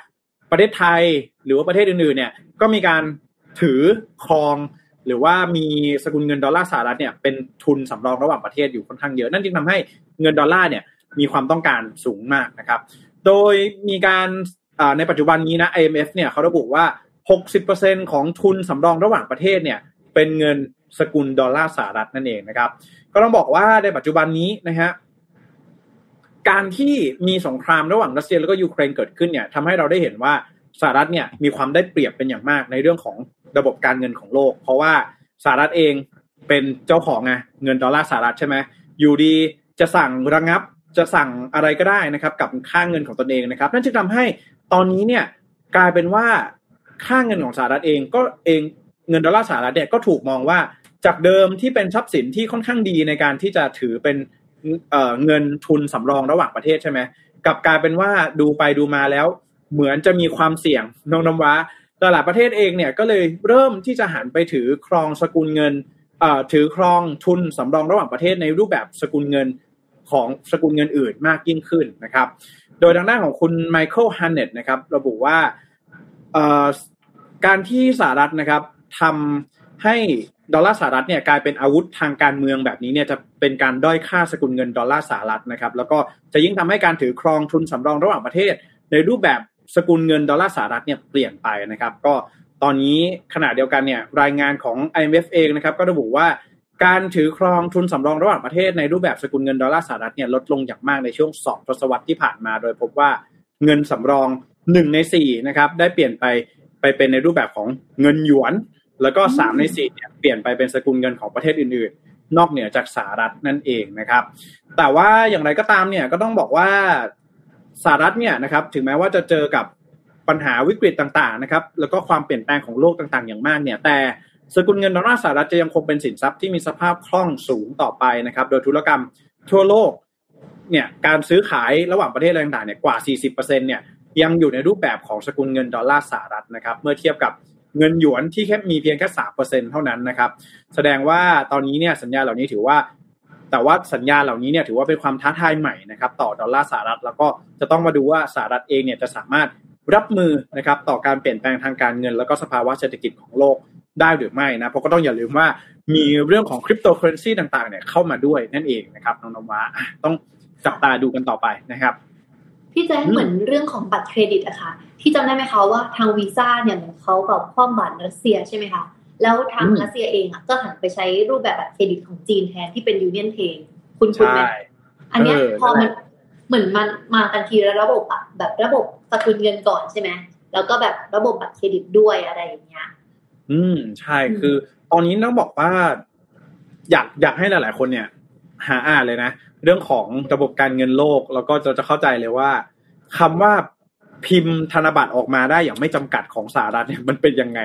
ประเทศไทยหรือว่าประเทศอื่นๆเนี่ยก็มีการถือครองหรือว่ามีสกุลเงินดอลลาร์สหรัฐเนี่ยเป็นทุนสำรองระหว่างประเทศอยู่ค่อนข้างเยอะ นั่นจึงทำให้เงินดอลลาร์เนี่ยมีความต้องการสูงมากนะครับ โดยมีการในปัจจุบันนี้นะ IMF เนี่ยเขาระบุว่า 60%ของทุนสำรองระหว่างประเทศเนี่ยเป็นเงินสกุลดอลลาร์สหรัฐนั่นเองนะครับ ก็ต้องบอกว่าในปัจจุบันนี้นะฮะ การที่มีสงครามระหว่างรัสเซียแล้วก็ยูเครนเกิดขึ้นเนี่ยทำให้เราได้เห็นว่าสหรัฐเนี่ยมีความได้เปรียบเป็นอย่างมากในเรื่องของระบบการเงินของโลก เพราะว่าสหรัฐเองเป็นเจ้าของไงเงินดอลลาร์สหรัฐใช่ไหมอยู่ดีๆจะสั่งระงับจะสั่งอะไรก็ได้นะครับ กับค่าเงินของตนเองนะครับ นั่นจึงทำให้ตอนนี้เนี่ยกลายเป็นว่าค่าเงินของสหรัฐเองก็เองเงินดอลลาร์สหรัฐเนี่ยก็ถูกมองว่าจากเดิมที่เป็นทรัพย์สินที่ค่อนข้างดีในการที่จะถือเป็น เเงินทุนสำรองระหว่างประเทศใช่ไหมกับกลายเป็นว่าดูไปดูมาแล้ว เหมือนจะมีความเสี่ยงน้องน้ำว้าตลาดประเทศเองเนี่ยก็เลยเริ่มที่จะหันไปถือครองสกุลเงินถือครองทุนสำรองระหว่างประเทศในรูปแบบสกุลเงินของสกุลเงินอื่นมากยิ่งขึ้นนะครับ โดยทางด้านของคุณไมเคิลฮาร์ตเน็ตต์นะครับ ระบุว่าการที่สหรัฐนะครับทำให้ ดอลลาร์สหรัฐเนี่ยกลายเป็นอาวุธทางการเมืองแบบนี้เนี่ยจะเป็นการด้อยค่าสกุลเงินดอลลาร์สหรัฐนะครับแล้วก็จะยิ่งทำให้การถือครองทุนสำรองระหว่างประเทศ ในรูปแบบสกุลเงินดอลลาร์สหรัฐเนี่ยเปลี่ยนไปนะครับ ก็ตอนนี้ขณะเดียวกันเนี่ยรายงานของ IMF เองนะครับก็ระบุว่าการถือครองทุนสำรองระหว่างประเทศในรูปแบบสกุลเงินดอลลาร์สหรัฐเนี่ยลดลงอย่างมากในช่วงสองทศวรรษที่ผ่านมา โดยพบว่าเงินสำรองหนึ่งในสี่นะครับได้เปลี่ยนไปไปเป็นในรูปแบบของเงินหยวน แล้วก็สามในสี่เนี่ยเปลี่ยนไปเป็นสกุลเงินของประเทศอื่นๆ นอกเหนือจากสหรัฐนั่นเองนะครับ แต่ว่าอย่างไรก็ตามเนี่ยก็ต้องบอกว่าสหรัฐเนี่ยนะครับถึงแม้ว่าจะเจอกับปัญหาวิกฤตต่างๆนะครับแล้วก็ความเปลี่ยนแปลงของโลกต่างๆ อย่างมากเนี่ยแต่สกุลเงินดอลลาร์สหรัฐจะยังคงเป็นสินทรัพย์ที่มีสภาพคล่องสูงต่อไปนะครับโดยธุรกรรมทั่วโลกเนี่ยการซื้อขายระหว่างประเทศต่างๆเนี่ยกว่า 40%เนี่ยยังอยู่ในรูปแบบของสกุลเงินดอลลาร์สหรัฐนะครับเมื่อเทียบกับ เงินหยวนที่แค่มีเพียงแค่สามเปอร์เซ็นเท่านั้นนะครับ แสดงว่าตอนนี้เนี่ยสัญญาเหล่านี้ถือว่า แต่ว่าสัญญาเหล่านี้เนี่ยถือว่าเป็นความท้าทายใหม่นะครับ ต่อดอลลาร์สหรัฐแล้วก็จะต้องมาดูว่าสหรัฐเองเนี่ยจะสามารถรับมือนะครับต่อการเปลี่ยนแปลงทางการเงิน แล้วก็สภาวะเศรษฐกิจของโลกได้หรือไม่นะเพราะก็ต้องอย่าลืมว่ามีเรื่องของคริปโตเคอเรนซีต่างๆเนี่ยเข้ามาด้วยนั่นเองนะครับน้องนวาต้องจับตาดูกันต่อไปนะครับ พี่แจ๊คเหมือนเรื่องของบัตรเครดิตอะค่ะที่จำได้ไหมคะว่าทางวีซ่าเนี่ยเหมือนเขาแบบคว่ำบัตรรัสเซียใช่ไหมคะแล้วทางรัสเซียเองอะก็หันไปใช้รูปแบบบัตรเครดิตของจีนแทนที่เป็น UnionPayคุณคุณไหมอันเนี้ยพอมันเหมือนมันมากันทีละระบบอะแบบระบบสกุลเงินก่อนใช่ไหมแล้วก็แบบระบบบัตรเครดิตด้วยอะไรอย่างเงี้ย อืมใช่คือ ตอนนี้ต้องบอกว่า อยากอยากให้หลาย ๆ คนเนี่ย หาอ่านเลยนะ เรื่องของระบบการเงินโลก แล้วก็จะจะเข้าใจเลยว่าคำว่าพิมพ์ธนบัตรออกมาได้อย่างไม่จำกัดของสหรัฐเนี่ยมันเป็นยังไง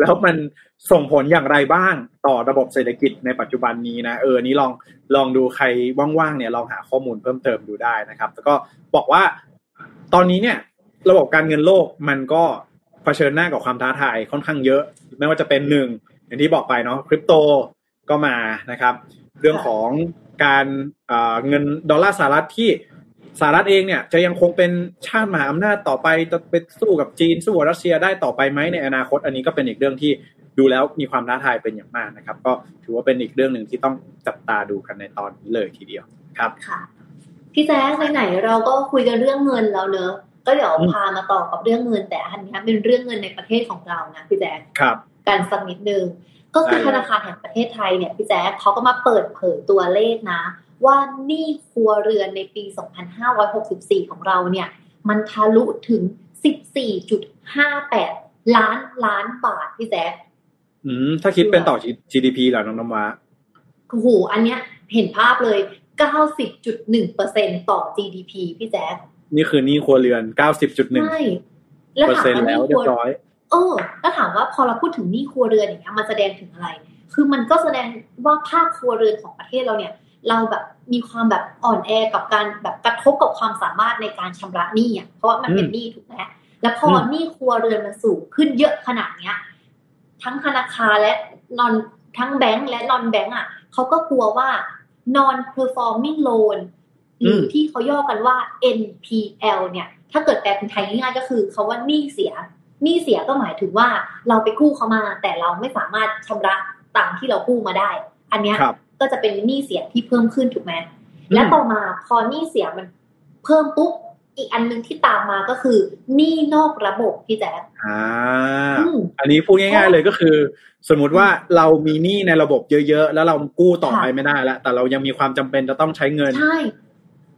แล้วมันส่งผลอย่างไรบ้างต่อระบบเศรษฐกิจในปัจจุบันนี้นะเออนี้ลองลองดูใครว่างๆเนี่ยลองหาข้อมูลเพิ่มเติมดูได้นะครับ แล้วก็บอกว่าตอนนี้เนี่ย ระบบการเงินโลกมันก็เผชิญหน้ากับความท้าทายค่อนข้างเยอะ ไม่ว่าจะเป็นหนึ่งอย่างที่บอกไปเนาะคริปโตก็มานะครับ เรื่องของ การเงินดอลลาร์สหรัฐที่สหรัฐเองเนี่ยจะยังคงเป็นชาติมหาอำนาจต่อไปจะไปสู้กับจีนสู้กับรัสเซียได้ต่อไปไหมในอนาคต อันนี้ก็เป็นอีกเรื่องที่ดูแล้วมีความท้าทายเป็นอย่างมากนะครับ ก็ถือว่าเป็นอีกเรื่องหนึ่งที่ต้องจับตาดูกันในตอนนี้เลยทีเดียวครับค่ะพี่แจ๊คไหนๆเราก็คุยกันเรื่องเงินแล้วเนอะก็เดี๋ยวพามาต่อกับเรื่องเงินแต่อันนี้เป็นเรื่องเงินในประเทศของเรานะพี่แจ๊คครับการสักนิดนึง ก็คือธนาคารแห่งประเทศไทยเนี่ยพี่แจ๊คเขาก็มาเปิดเผยตัวเลขนะ ว่าหนี้ครัวเรือนในปี 2564 ของเราเนี่ย มันทะลุถึง 14.58 ล้านล้านบาทพี่แจ๊คอืมถ้าคิดเป็นต่อ GDP เหรอน้องน้ำว้าโอ้โหอันเนี้ยเห็นภาพเลย 90.1%ต่อ GDP พี่แจ๊คนี่คือหนี้ครัวเรือน 90.1ใช่แล้วถามว่าแล้วเรียบร้อย เออแล้วถามว่าพอเราพูดถึงหนี้ครัวเรือนอย่างเงี้ยมันแสดงถึงอะไร คือมันก็แสดงว่าภาคครัวเรือนของประเทศเราเนี่ย เราแบบมีความแบบอ่อนแอกับการแบบกระทบกับความสามารถในการชำระหนี้อะเพราะว่ามันเป็นหนี้ถูกไหมแล้วพอหนี้ครัวเรือนมันสูงขึ้นเยอะขนาดเนี้ย ทั้งธนาคารและนอนทั้งแบงก์และนอนแบงก์อะเขาก็กลัวว่า non performing loan หรือที่เขาย่อกันว่า NPL เนี่ย ถ้าเกิดแปลเป็นไทยง่ายๆก็คือเขาว่าหนี้เสียห นี้เสียก็หมายถึงว่าเราไปกู้เขามา แต่เราไม่สามารถชำระตังที่เรากู้มาได้ อันเนี้ยก็จะเป็นหนี้เสียที่เพิ่มขึ้นถูกไหมและต่อมาพอหนี้เสียมันเพิ่มปุ๊บอีกอันนึงที่ตามมาก็คือหนี้นอกระบบพี่แจ๊คอ่าอันนี้พูดง่าย ๆ เลยก็คือ สมมุติว่าเรามีหนี้ในระบบเยอะๆ แล้วเรากู้ต่อไปไม่ได้แล้ว แต่เรายังมีความจำเป็นจะต้องใช้เงิน ใช่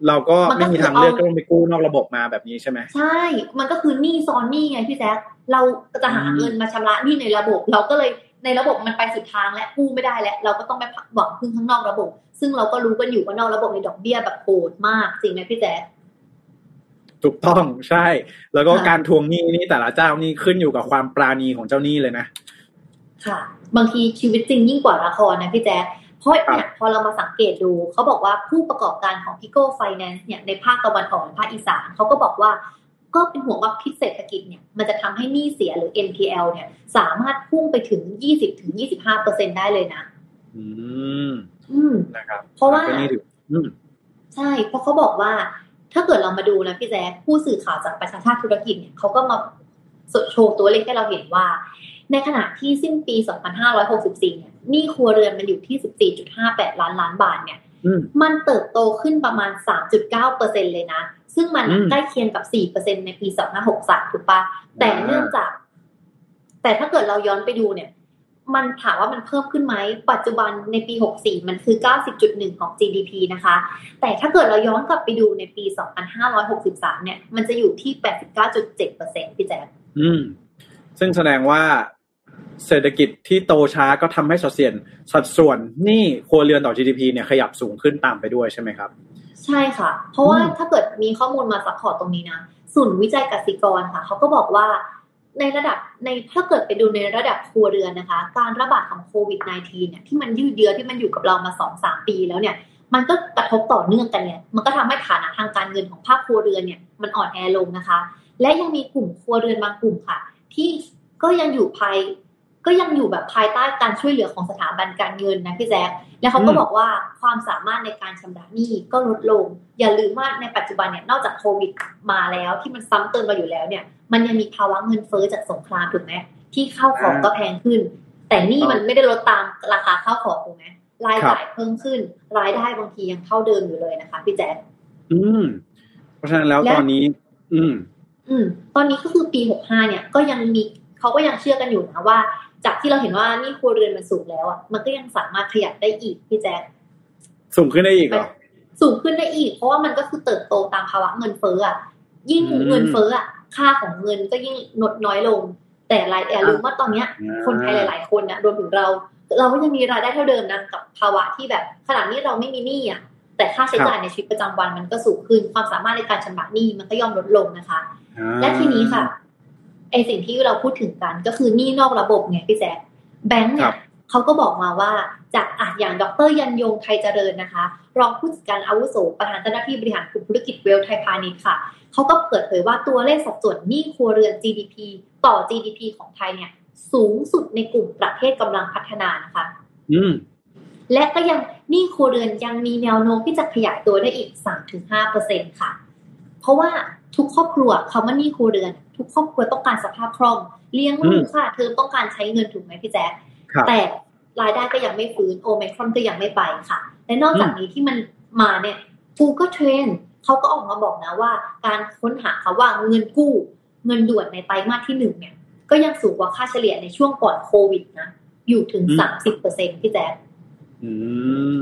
เราก็ไม่มีทางเลือกก็ต้องไปกู้นอกระบบมาแบบนี้ใช่ไหมใช่ มันก็คือหนี้ซ้อนหนี้ไงพี่แจ๊คเราจะหาเงินมาชำระหนี้ในระบบ เราก็เลยในระบบมันไปสุดทางและกู้ไม่ได้แล้วเราก็ต้องไปหวังพึ่งข้างนอกระบบ ซึ่งเราก็รู้กันอยู่ว่านอกระบบเนี่ยดอกเบี้ยแบบโหดมากจริงไหมพี่แจ๊คถูกต้องใช่ แล้วก็การทวงหนี้นี่แต่ละเจ้านี่ขึ้นอยู่กับความปราณีของเจ้าหนี้เลยนะค่ะ บางทีชีวิตจริงยิ่งกว่าละครนะพี่แจ๊คเพ ราะเนี่ยพอเรามาสังเกตดูเขาบอกว่าผู้ประกอบการของพิโก้ไฟแนนซ์เนี่ยในภาคตะวันออกและภาคอีสานเขาก็บอกว่าก็เป็นห่วงว่าพิษเศรษฐกิจเนี่ยมันจะทำให้หนี้เสียหรือ NPL เนี่ยสามารถพุ่งไปถึง 20ถึง25เปอร์เซ็นได้เลยนะ อืม อืมนะครับ เพราะว่าใช่ เพราะเขาบอกว่า ถ้าเกิดเรามาดูนะพี่แจ๊คผู้สื่อข่าวจากประชาชาติธุรกิจเนี่ยเขาก็มาโชว์ตัวเลขให้เราเห็นว่า ในขณะที่สิ้นปี 2564 เนี่ยหนี้ครัวเรือนมันอยู่ที่ 14.58 ล้านล้านบาทเนี่ย มันเติบโตขึ้นประมาณ 3.9เปอร์เซ็นเลยนะ ซึ่งมันใกล้เคียงกับ 4%ในปี 2563 ถูกปะแต่เนื่องจาก แต่ถ้าเกิดเราย้อนไปดูเนี่ย มันถามว่ามันเพิ่มขึ้นไหม ปัจจุบันในปี 64 มันคือ 90.1 ของ GDP นะคะ แต่ถ้าเกิดเราย้อนกลับไปดูในปี 2563 เนี่ย มันจะอยู่ที่ 89.7%พี่แจ๊คอืมซึ่งแสดงว่า เศรษฐกิจที่โตช้าก็ทำให้สัดส่วนสัดส่วนนี่ครัวเรือนต่อ GDP เนี่ยขยับสูงขึ้นตามไปด้วยใช่ไหมครับ ใช่ค่ะ เพราะว่าถ้าเกิดมีข้อมูลมา support ตรงนี้นะศูนย์วิจัยกสิกรค่ะเขาก็บอกว่าในระดับในถ้าเกิดไปดูในระดับครัวเรือนนะคะ การระบาดของโควิด -19 เนี่ยที่มันยืดเยื้อที่มันอยู่กับเรามาสองสามปีแล้วเนี่ย มันก็กระทบต่อเนื่องกันเนี่ย มันก็ทำให้ฐานะทางการเงินของภาคครัวเรือนเนี่ยมันอ่อนแอลงนะคะ และยังมีกลุ่มครัวเรือนบางกลุ่มค่ะ ที่ก็ยังอยู่ภาย ก็ยังอยู่แบบภายใต้การช่วยเหลือของสถาบันการเงินนะพี่แจ๊คแล้วเขาก็บอกว่าความสามารถในการชำระหนี้ก็ลดลง อย่าลืมว่าในปัจจุบันเนี่ยนอกจากโควิดมาแล้วที่มันซ้ำเติมมาอยู่แล้วเนี่ย มันยังมีภาวะเงินเฟ้อจากสงครามถูกไหมที่ข้าวของก็แพงขึ้น แต่นี่มันไม่ได้ลดตามราคาข้าวของถูกไหมรายจ่ายเพิ่มขึ้น รายได้บางทียังเท่าเดิมอยู่เลยนะคะพี่แจ๊คอืม เพราะฉะนั้นแล้วตอนนี้ อืม อืม ตอนนี้ก็คือปีหกห้าเนี่ย ก็ยังมีเขเขาก็ยังเชื่อกันอยู่นะว่า จากที่เราเห็นว่านี่ครัวเรือนมันสูงแล้วอะมันก็ยังสามารถขยับได้อีกพี่แจ๊คสูงขึ้นได้อีกเหรอสูงขึ้นได้อีก เพราะว่ามันก็คือเติบโตตามภาวะเงินเฟ้ออะยิ่งอืมเงินเฟ้ออะค่าของเงินก็ยิ่งลดน้อยลง แต่รายอย่าลืมว่าตอนเนี้ย คนไทยหลาย ๆ คนนะรวมถึงเรา เราก็ยังมีรายได้เท่าเดิมนะกับภาวะที่แบบขนาดนี้เราไม่มีหนี้อะแต่ค่าใช้จ่ายในชีวิตประจำวันมันก็สูงขึ้นความสามารถในการชำระหนี้มันก็ย่อมลดลงนะคะอ่าและทีนี้ค่ะไอ สิ่งที่เราพูดถึงกันก็คือหนี้นอกระบบไงพี่แจ๊คแบงก์เนี่ครัยบเขาก็บอกมาว่าจากอะอย่างดรยันยงไทยเจริญนะคะ รองผู้จัดการอาวุโสประธานเจ้าหน้าที่บริหารกลุ่มธุรกิจเวลไทยพาณิชย์ค่ะเขาก็เปิดเผยว่าตัวเลขสัดส่วนหนี้ครัวเรือน GDP ต่อ GDP ของไทยเนี่ย สูงสุดในกลุ่มประเทศกำลังพัฒนานะคะ อืมและก็ยังหนี้ครัวเรือนยังมีแนวโน้มที่จะขยายตัวได้อีก 3-5%ค่ะ เพราะว่าทุกครอบครัวคำว่าหนี้ครัวเรือน ทุกครอบครัวต้องการสภาพคล่อง เลี้ยงลูอืกมค่ะเธอต้องการใช้เงินถูกไหมพี่แจ๊คครับแต่รายได้ก็ยังไม่ฟื้นโอไมครอนก็ยังไม่ไปค่ะ และนอกจากนี้ที่มันมาเนี่ย Google Trend เขาก็ออกมาบอกนะว่า การค้นหาคำว่าเงินกู้ เงินด่วนในไตรมาสที่หนึ่งเนี่ย ก็ยังสูงกว่าค่าเฉลี่ยในช่วงก่อนโควิดนะอยู่ถึงอืมสามสิบเปอร์เซ็นพี่แจ๊คอื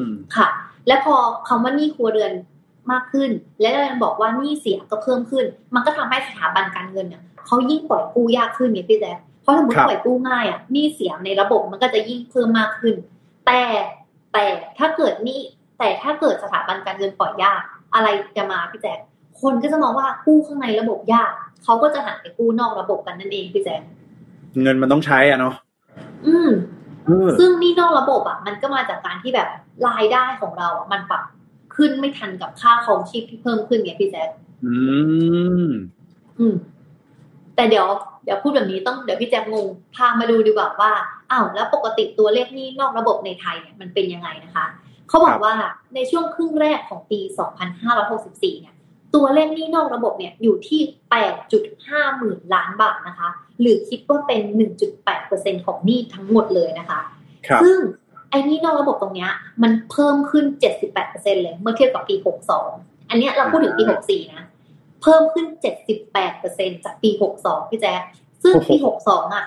มค่ะ และพอคำว่าหนี้ครัวเรือน มากขึ้น และเรายังบอกว่าหนี้เสียก็เพิ่มขึ้น มันก็ทำให้สถาบันการเงินเนี่ยเขายิ่งปล่อยกู้ยากขึ้นเนี่ยพี่แจ๊คเพราะสมมติครับปล่อยกู้ง่ายอะหนี้เสียในระบบมันก็จะยิ่งเพิ่มมากขึ้น แต่แต่ถ้าเกิดหนี้แต่ถ้าเกิดสถาบันการเงินปล่อยยาก อะไรจะมาพี่แจ๊คคนก็จะมองว่ากู้ข้างในระบบยากเขาก็จะหันไปกู้นอกระบบกันนั่นเองพี่แจ๊คเงินมันต้องใช้อะเนาะอืมเออซึ่งหนี่นอกระบบอะ มันก็มาจากการที่แบบรายได้ของเราอะมันปรับ ขึ้นไม่ทันกับค่าครองชีพที่เพิ่มขึ้นไงพี่แจ๊คอืม อืม แต่เดี๋ยวเดี๋ยวพูดแบบนี้ต้องเดี๋ยวพี่แจ๊คงงพามาดูดีกว่าว่าอ้าวแล้วปกติตัวเลขหนี้นอกระบบในไทยเนี่ยมันเป็นยังไงนะคะเขาบอกว่าในช่วงครึ่งแรกของปี 2564 เนี่ย ตัวเลขหนี้นอกระบบเนี่ยอยู่ที่ 8.5 หมื่นล้านบาทนะคะ หรือคิดว่าเป็น 1.8%ของหนี้ทั้งหมดเลยนะคะครับซึ่ง ไอ้หนี่นอกระบบตรงเนี้ยมันเพิ่มขึ้น 78%เลยเมื่อเทียบกับปี 62 อันเนี้ยเราพูดถึงปี 64 นะ เพิ่มขึ้น 78%จากปี 62 พี่แจ๊คซึ่งปี 62 อะ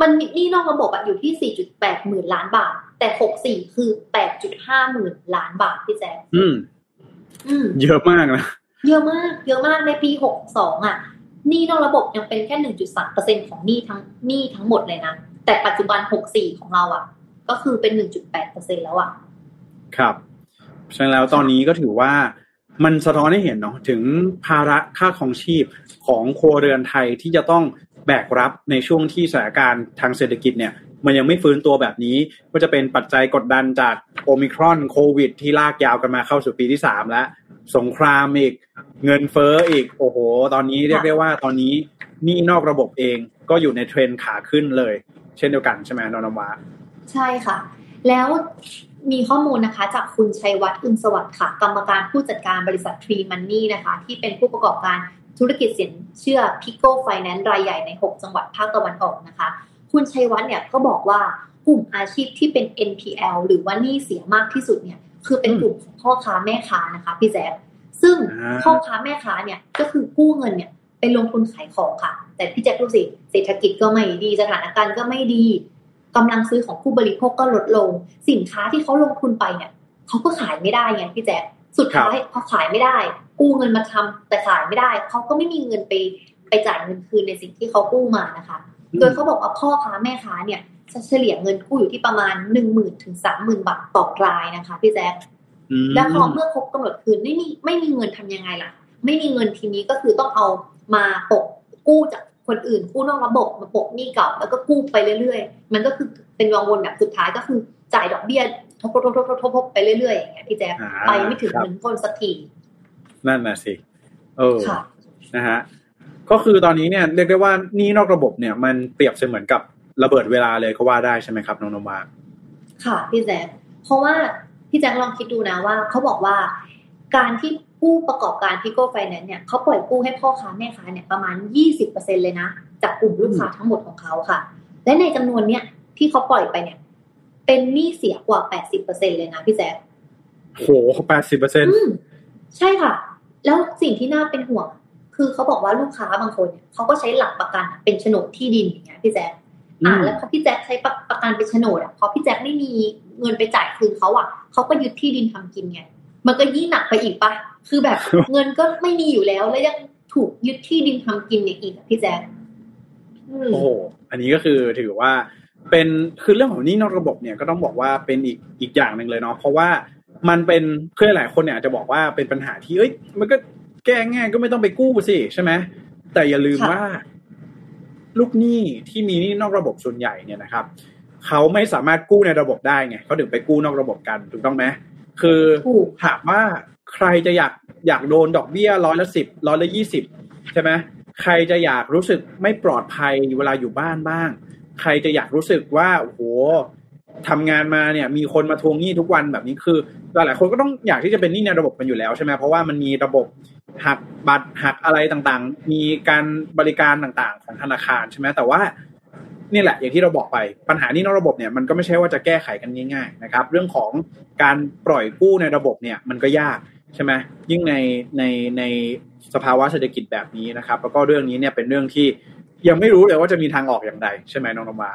มันมีหนี่นอกระบบอะอยู่ที่ 4.8 หมื่นล้านบาท แต่ 64 คือ 8.5 หมื่นล้านบาทพี่แจ๊คอืม อืม เยอะมากนะ เยอะมาก เยอะมากในปี 62 อะหนี้นอกระบบยังเป็นแค่ 1.3%ของหนี้ทั้งหนี้ทั้งหมดเลยนะ แต่ปัจจุบัน 64 ของเราอะ ก็คือเป็น1.8%แล้วอะ ครับฉะนั้นแล้วตอนนี้ก็ถือว่ามันสะท้อนให้เห็นเนาะถึงภาระค่าของชีพของครัวเรือนไทยที่จะต้องแบกรับในช่วงที่สถานการณ์ทางเศรษฐกิจเนี่ย มันยังไม่ฟื้นตัวแบบนี้ ก็จะเป็นปัจจัยกดดันจากโอมิครอนโควิด ที่ลากยาวกันมาเข้าสู่ปีที่สามแล้ว สงครามอีกเงินเฟ้ออีก โอ้โห ตอนนี้เรียกได้ว่าตอนนี้นี่นอกระบบเองก็อยู่ในเทรนขาขึ้นเลย เช่นเดียวกันใช่ไหมนนวา ใช่ค่ะ แล้วมีข้อมูลนะคะ จากคุณชัยวัฒน์อึนสวัสดิ์ค่ะ กรรมการผู้จัดการบริษัททรีมันนี่นะคะ ที่เป็นผู้ประกอบการธุรกิจสินเชื่อ Pico Finance รายใหญ่ใน 6 จังหวัดภาคตะวันออกนะคะ คุณชัยวัฒน์เนี่ยก็บอกว่ากลุ่มอาชีพที่เป็น NPL หรือว่าหนี้เสียมากที่สุดเนี่ย คือเป็นกลุ่มของพ่อค้าแม่ค้านะคะพี่แจ๊คซึ่งอ่าพ่อค้าแม่ค้าเนี่ยก็คือกู้เงินเนี่ยไปลงทุนขายของค่ะ แต่พี่แจ๊คดูสิเศรษฐกิจก็ไม่ดีสถานการณ์ก็ไม่ดี กำลังซื้อของผู้บริโภคก็ลดลง สินค้าที่เขาลงทุนไปเนี่ยเขาก็ขายไม่ได้ไงพี่แจ๊คสุดท้ายพอขายไม่ได้ กู้เงินมาทำแต่ขายไม่ได้เขาก็ไม่มีเงินไปไปจ่ายเงินคืนในสิ่งที่เขากู้มานะคะ โดยเขาบอกว่าพ่อค้าแม่ค้าเนี่ยจะเฉลี่ยเงินกู้อยู่ที่ประมาณหนึ่งหมื่นถึงสามหมื่นบาทต่อรายนะคะพี่แจ๊คอืมแล้วพอเมื่อครบกำหนดคืนไม่มีไม่มีเงินทำยังไงล่ะ ไม่มีเงินทีนี้ก็คือต้องเอามาปกกู้จาก คนอื่นกู้นอกระบบมาปกหนี้เก่าแล้วก็กู้ไปเรื่อยๆ มันก็คือเป็นวงวนแบบสุดท้ายก็คือจ่ายดอกเบี้ยทบทบทบทบทบไปเรื่อยๆอย่างเงี้ยพี่แจ๊คอ่าไปไม่ถึงครับเงินต้นสักทีนั่นน่ะสิเออค่ะนะฮะก็คือตอนนี้เนี่ยเรียกได้ว่าหนี่นอกระบบเนี่ย มันเปรียบเสมือนกับระเบิดเวลาเลยก็ว่าได้ใช่ไหมครับน้องนมาค่ะพี่แจ๊คเพราะว่าพี่แจ๊คลองคิดดูนะว่าเขาบอกว่าการที่ ผู้ประกอบการพิโก้ไฟแนนซ์เนี่ยเขาปล่อยกู้ให้พ่อค้าแม่ค้าเนี่ยประมาณ 20%เลยนะ จากกลุ่มลูกค้าทั้งหมดของเขาค่ะ และในจำนวนเนี้ยที่เขาปล่อยไปเนี่ย เป็นหนี้เสียกว่า 80%เลยนะพี่แจ๊คโหแปดสิบเปอร์เซ็นต์อืมใช่ค่ะ แล้วสิ่งที่น่าเป็นห่วง คือเขาบอกว่าลูกค้าบางคนเนี่ยเขาก็ใช้หลักประกันเป็นโฉนดที่ดินอย่างเงี้ยพี่แจ๊คอ่าแล้วพอพี่แจ๊คใช้ประกันเป็นโฉนดอะพอพี่แจ๊คไม่มีเงินไปจ่ายคืนเขาอะเขาก็ยึดที่ดินทำกินไงมันก็ยิ่งหนักไปอีกปะ คือแบบเงินก็ไม่มีอยู่แล้ว แล้วยังถูกยึดที่ดินทำกินเนี่ยอีกพี่แจ๊คโอ้โหอันนี้ก็คือถือว่า เป็นคือเรื่องของนี้นอกระบบเนี่ยก็ต้องบอกว่าเป็นอีกอีกอย่างหนึ่งเลยเนาะเพราะว่ามันเป็นเพื่อหลายคนเนี่ยจะบอกว่าเป็นปัญหาที่เอ้ย มันก็แก้ง่ายก็ไม่ต้องไปกู้สิใช่ไหมแต่อย่าลืมว่า ลูกหนี้ที่มีหนี้นอกระบบส่วนใหญ่เนี่ยนะครับเขาไม่สามารถกู้ในระบบได้ไงเขาถึงไปกู้นอกระบบกันถูกต้องไหมคือถามว่า ใครจะอยากอยากโดนดอกเบี้ยร้อยละสิบร้อยละยี่สิบใช่ไหมใครจะอยากรู้สึกไม่ปลอดภัยเวลาอยู่บ้านบ้าง ใครจะอยากรู้สึกว่าโอ้โหทำงานมาเนี่ย มีคนมาทวงหนี้ทุกวันแบบนี้คือหลายคนก็ต้องอยากที่จะเป็นหนี้ในระบบมันอยู่แล้วใช่ไหมเพราะว่ามันมีระบบหักบัตรหักอะไรต่างๆ มีการบริการต่างๆ ของธนาคารใช่ไหมแต่ว่านี่แหละอย่างที่เราบอกไปปัญหานี้นอกระบบเนี่ยมันก็ไม่ใช่ว่าจะแก้ไขกันง่าย ๆ นะครับ เรื่องของการปล่อยกู้ในระบบเนี่ยมันก็ยาก ใช่ไหมยิ่งในในในสภาวะเศรษฐกิจแบบนี้นะครับ แล้วก็เรื่องนี้เนี่ยเป็นเรื่องที่ยังไม่รู้เลยว่าจะมีทางออกอย่างไรใช่ไหมน้องนมา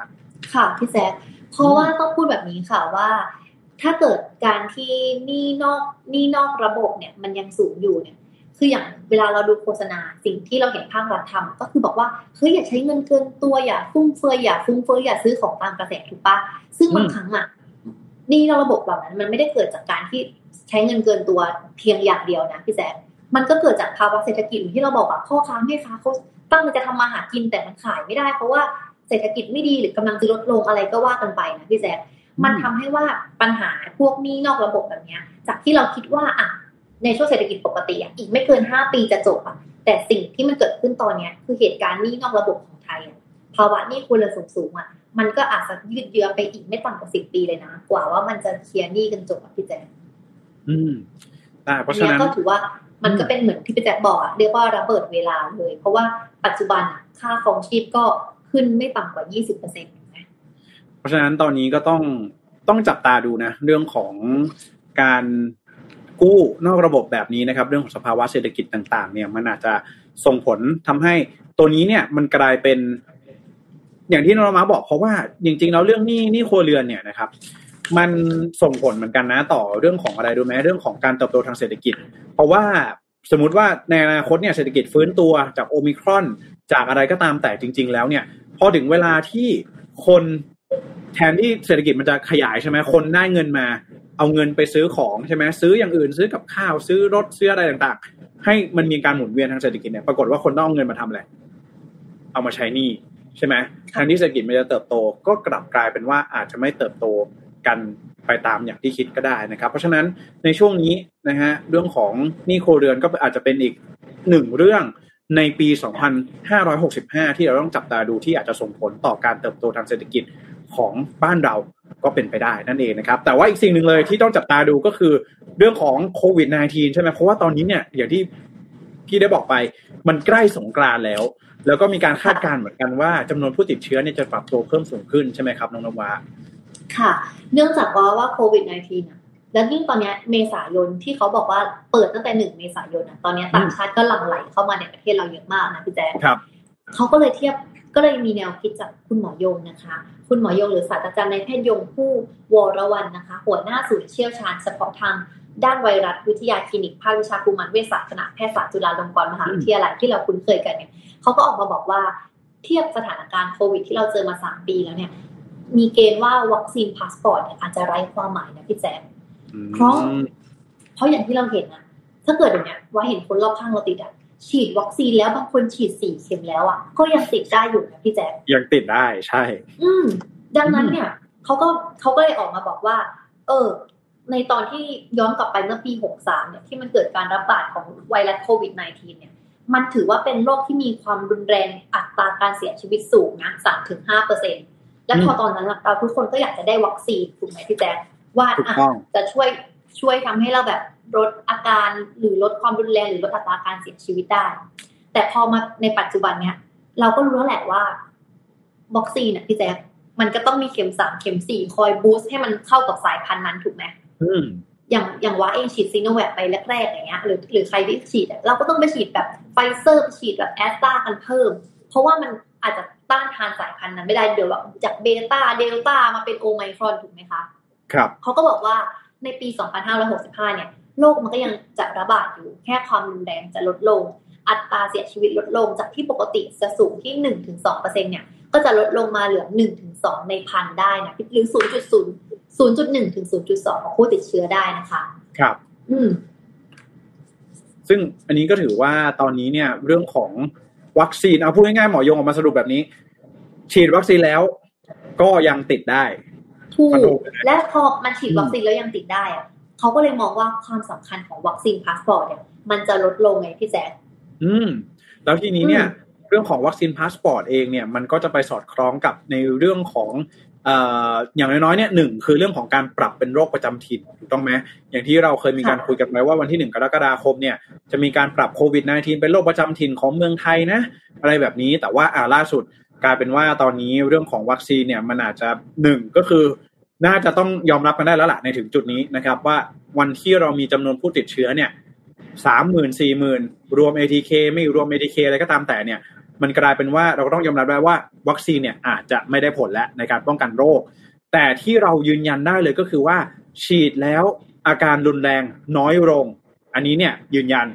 ค่ะพี่แซคเพราะว่าต้องพูดแบบนี้ค่ะว่า ถ้าเกิดการที่นี่นอกนี่นอกระบบเนี่ยมันยังสูงอยู่เนี่ยคืออย่างเวลาเราดูโฆษณาสิ่งที่เราเห็นภาครัฐทำก็คือบอกว่าเฮ้ยอย่าใช้เงินเกินตัวอย่าฟุ่มเฟือยอย่าฟุ่มเฟือยอย่าซื้อของตามกระแสถูกปะซึ่งบางครั้งอะนี่ระบบเหล่านั้นมันไม่ได้เกิดจากการที่ ใช้เงินเกินตัวเพียงอย่างเดียวนะพี่แจ๊มันก็เกิดจากภาวะเศรษฐกิจที่เราบอกว่าพ่อค้าแม่ค้าเขาตั้งจะทำมาหากินแต่มันขายไม่ได้ เพราะว่าเศรษฐกิจไม่ดีหรือกำลังจะลดลงอะไรก็ว่ากันไปนะพี่แจ๊มันทำให้ว่าปัญหาพวกนี้นอกระบบแบบนี้จากที่เราคิดว่าอะในช่วงเศรษฐกิจปกติอะอีกไม่เกินห้าปีจะจบอะแต่สิ่งที่มันเกิดขึ้นตอนเนี้ยคือเหตุการณ์นี้นอกระบบของไทยอะภาวะนี้ควรเสูงสูงอะมันก็อาจจะยืดเยื้อไปอีกไม่ต่ำกว่าสิบปีเลยนะ กว่าว่ามันจะเคลียร์หนี้กันจบพี่แจ๊ อืมอ่าเพราะฉะนั้นก็ถือว่ามันก็เป็นเหมือนที่พี่แจ๊คบอกเรียกว่าระเบิดเวลาเลย เพราะว่าปัจจุบันค่าครองชีพก็ขึ้นไม่ต่ำกว่ายี่สิบเปอร์เซ็นต์เพราะฉะนั้นตอนนี้ก็ต้องต้องจับตาดูนะ เรื่องของการกู้นอกระบบแบบนี้นะครับ เรื่องของสภาวะเศรษฐกิจต่าง ๆ เนี่ย มันอาจจะส่งผลทำให้ตัวนี้เนี่ยมันกลายเป็น อย่างที่นรมาบอกเพราะว่าจริงๆแล้วเรื่องนี้นี่ครัวเรือนเนี่ยนะครับ มันส่งผลเหมือนกันนะต่อเรื่องของอะไรดูไหมเรื่องของการเติบโตทางเศรษฐกิจ เพราะว่าสมมติว่าในอนาคตเนี่ยเศรษฐกิจฟื้นตัวจากโอมิครอนจากอะไรก็ตามแต่จริง ๆ แล้วเนี่ย พอถึงเวลาที่คนแทนที่เศรษฐกิจมันจะขยายใช่ไหมคนได้เงินมา เอาเงินไปซื้อของใช่ไหมซื้ออย่างอื่นซื้อกับข้าวซื้อรถซื้ออะไรต่างๆ ให้มันมีการหมุนเวียนทางเศรษฐกิจเนี่ยปรากฏว่าคนต้องเอาเงินมาทำอะไรเอามาใช้หนี้ใช่ไหมทางที่เศรษฐกิจมันจะเติบโตก็กลับกลายเป็นว่าอาจจะไม่เติบโต กันไปตามอย่างที่คิดก็ได้นะครับ เพราะฉะนั้นในช่วงนี้นะฮะเรื่องของหนี้โครเรือนก็อาจจะเป็นอีกหนึ่งเรื่องในปี 2565 ที่เราต้องจับตาดูที่อาจจะส่งผลต่อการเติบโตทางเศรษฐกิจของบ้านเราก็เป็นไปได้นั่นเองนะครับ แต่ว่าอีกสิ่งหนึ่งเลยที่ต้องจับตาดูก็คือเรื่องของโควิด -19 ใช่ไหมเพราะว่าตอนนี้เนี่ยอย่างที่พี่ได้บอกไปมันใกล้สงกรานแล้ว แล้วก็มีการคาดการณ์เหมือนกันว่าจำนวนผู้ติดเชื้อเนี่ยจะปรับตัวเพิ่มสูงขึ้นใช่ไหมครับน้องนวา ค่ะ เนื่องจากว่าว่าโควิด -19 อะแล้วยิ่งตอนนี้เมษายนที่เขาบอกว่าเปิดตั้งแต่หนึ่งเมษายนอะตอนนี้ต่างชาติก็หลั่งไหลเข้ามาในประเทศเราเยอะมากนะพี่แจ๊คครับเขาก็เลยเทียบก็เลยมีแนวคิดจากคุณหมอยงนะคะ คุณหมอยงหรือศาสตราจารย์ในแพทย์ยงผู้วรวันนะคะ หัวหน้าศูนย์เชี่ยวชาญเฉพาะทางด้านไวรัสวิทยาคลินิกภาควิชากุมารเวชศาสตร์คณะแพทยศาสตร์จุฬาลงกรณ์มหาวิทยาลัยที่เราคุ้นเคยกันเนี่ยเขาก็ออกมาบอกว่าเทียบสถานการณ์โควิดที่เราเจอมาสามปีแล้วเนี่ย มีเกณฑ์ว่าวัคซีนพาสปอร์ตอาจจะไร้ความหมายนะพี่แจ๊คเพราะ เพราะอย่างที่เราเห็นนะถ้าเกิดอย่างเนี้ยว่าเห็นคนรอบข้างเราติดอะฉีดวัคซีนแล้วบางคนฉีดสี่เข็มแล้วอะ ก็ยังติดได้อยู่นะพี่แจ๊คยังติดได้ใช่ อืม ดังนั้นเนี่ยเขาก็เขาก็เลยออกมาบอกว่า เออ ในตอนที่ย้อนกลับไปเมื่อปีหกสามเนี่ยที่มันเกิดการระบาดของไวรัสโควิด -19 เนี่ย มันถือว่าเป็นโรคที่มีความรุนแรงอัตราการเสียชีวิตสูงนะสามถึงห้าเปอร์เซ็น และพอตอนนั้นเราทุกคนก็อยากจะได้วัคซีนถูกไหมพี่แจ๊คว่าอะจะช่วยช่วยทำให้เราแบบลดอาการหรือลดความรุนแรงหรือลดอัตราการเสียชีวิตได้ แต่พอมาในปัจจุบันเนี้ยเราก็รู้แล้วแหละว่าวัคซีนอะพี่แจ๊คมันก็ต้องมีเข็มสามเข็มสี่คอย boost ให้มันเข้ากับสายพันธุ์นั้นถูกไหมอย่างอย่างวาเองฉีดซีโนแวคไปแรกๆอย่างเงี้ยหรือหรือใครที่ฉีดเราก็ต้องไปฉีดแบบไฟเซอร์ฉีดแบบแอสตรากันเพิ่ม เพราะว่ามันอาจจะ ต้านทานสายพันธุ์นั้นไม่ได้เดี๋ยวแบบจากเบต้าเดลต้ามาเป็นโอไมครอนถูกไหมคะ ครับเขาก็บอกว่าในปี 2565 เนี่ยโรคมันก็ยังจะระบาดอยู่ แค่ความรุนแรงจะลดลง อัตราเสียชีวิตลดลงจากที่ปกติจะสูงที่ 1-2%เนี่ยก็จะลดลงมาเหลือ 1-2 ในพันได้นะหรือ 0.0 0.1 ถึง 0.2 ของผู้ติดเชื้อได้นะคะ ครับ อืม ซึ่งอันนี้ก็ถือว่าตอนนี้เนี่ย เรื่องของ วัคซีนเอาพูดง่ายๆหมอยงออกมาสรุปแบบนี้ ฉีดวัคซีนแล้วก็ยังติดได้ถูมันโดกนและพอมันฉีดวัคซีนแล้วยังติดได้อะเขาก็เลยมองว่าความสำคัญของวัคซีนพาสปอร์ตเนี่ยมันจะลดลงไงพี่แจ๊คอืม แล้วทีนี้เนี่ยอืมเรื่องของวัคซีนพาสปอร์ตเองเนี่ยมันก็จะไปสอดคล้องกับในเรื่องของเออย่างน้อยๆเนี่ยหนึ่งคือเรื่องของการปรับเป็นโรคประจำถิ่นถูกต้องไหมอย่างที่เราเคยมีการคุยกันไว้ว่าวันที่หนึ่งกรกฎาคมเนี่ยจะมีการปรับโควิด -19 เป็นโรคประจำถิ่นของเมืองไทยนะ อะไรแบบนี้แต่ว่าอ่าล่าสุดกลายเป็นว่าตอนนี้เรื่องของวัคซีนเนี่ยมันอาจจะหนึ่งก็คือ น่าจะต้องยอมรับกันได้แล้วล่ะในถึงจุดนี้นะครับ ว่าวันที่เรามีจำนวนผู้ติดเชื้อเนี่ยสามหมื่นสี่หมื่นรวม ATK ไม่รวม ATK อะไรก็ตามแต่เนี่ย มันกลายเป็นว่าเราก็ต้องยอมรับได้ว่าวัคซีนเนี่ยอาจจะไม่ได้ผลแล้วในการป้องกันโรค แต่ที่เรายืนยันได้เลยก็คือว่า ฉีดแล้วอาการรุนแรงน้อยลง อันนี้เนี่ยยืนยัน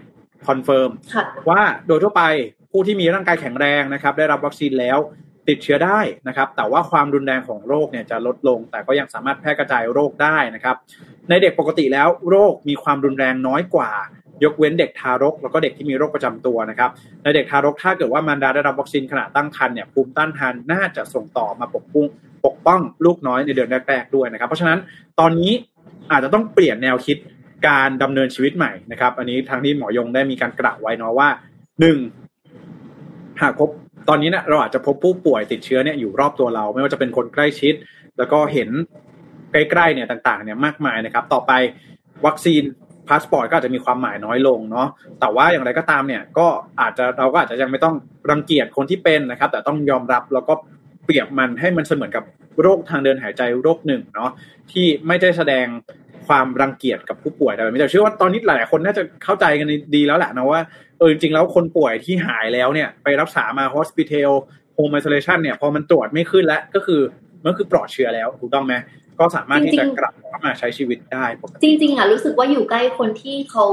confirm ค่ะว่าโดยทั่วไปผู้ที่มีร่างกายแข็งแรงนะครับ ได้รับวัคซีนแล้วติดเชื้อได้นะครับ แต่ว่าความรุนแรงของโรคเนี่ยจะลดลง แต่ก็ยังสามารถแพร่กระจายโรคได้นะครับ ในเด็กปกติแล้วโรคมีความรุนแรงน้อยกว่า ยกเว้นเด็กทารก แล้วก็เด็กที่มีโรคประจำตัวนะครับในเด็กทารกถ้าเกิดว่ามารดาได้รับวัคซีนขณะตั้งครรภ์เนี่ยภูมิต้านทานน่าจะส่งต่อมาปกป้องปกป้องลูกน้อยในเดือนแรกๆด้วยนะครับ เพราะฉะนั้นตอนนี้อาจจะต้องเปลี่ยนแนวคิดการดำเนินชีวิตใหม่นะครับ อันนี้ทางที่หมอยงได้มีการกล่าวไว้เนาะว่าหนึ่งหากพบตอนนี้เนี่ยเราอาจจะพบผู้ป่วยติดเชื้อเนี่ยอยู่รอบตัวเรา ไม่ว่าจะเป็นคนใกล้ชิด แล้วก็เห็นใกล้ๆเนี่ยต่างๆเนี่ยมากมายนะครับ ต่อไปวัคซีน พาสปอร์ตก็อาจจะมีความหมายน้อยลงเนาะแต่ว่าอย่างไรก็ตามเนี่ยก็อาจจะเราก็อาจจะยังไม่ต้องรังเกียจคนที่เป็นนะครับ แต่ต้องยอมรับแล้วก็เปรียบมันให้มันเสมือนกับโรคทางเดินหายใจโรคหนึ่งเนาะที่ไม่ได้แสดงความรังเกียจกับผู้ป่วยแต่แบบนี้แต่เชื่อว่าตอนนี้หลายคนน่าจะเข้าใจกันดีแล้วแหละนะว่าเออจริงๆแล้วคนป่วยที่หายแล้วเนี่ยไปรักษามา hospital home isolation เนี่ยพอมันตรวจไม่ขึ้นแล้วก็คือมันคือปลอดเชื้อแล้วถูกต้องไหม ก็สามารถที่จะกลับเข้ามาใช้ชีวิตได้ปกติจริงๆอะรู้สึกว่าอยู่ใกล้คนที่เขา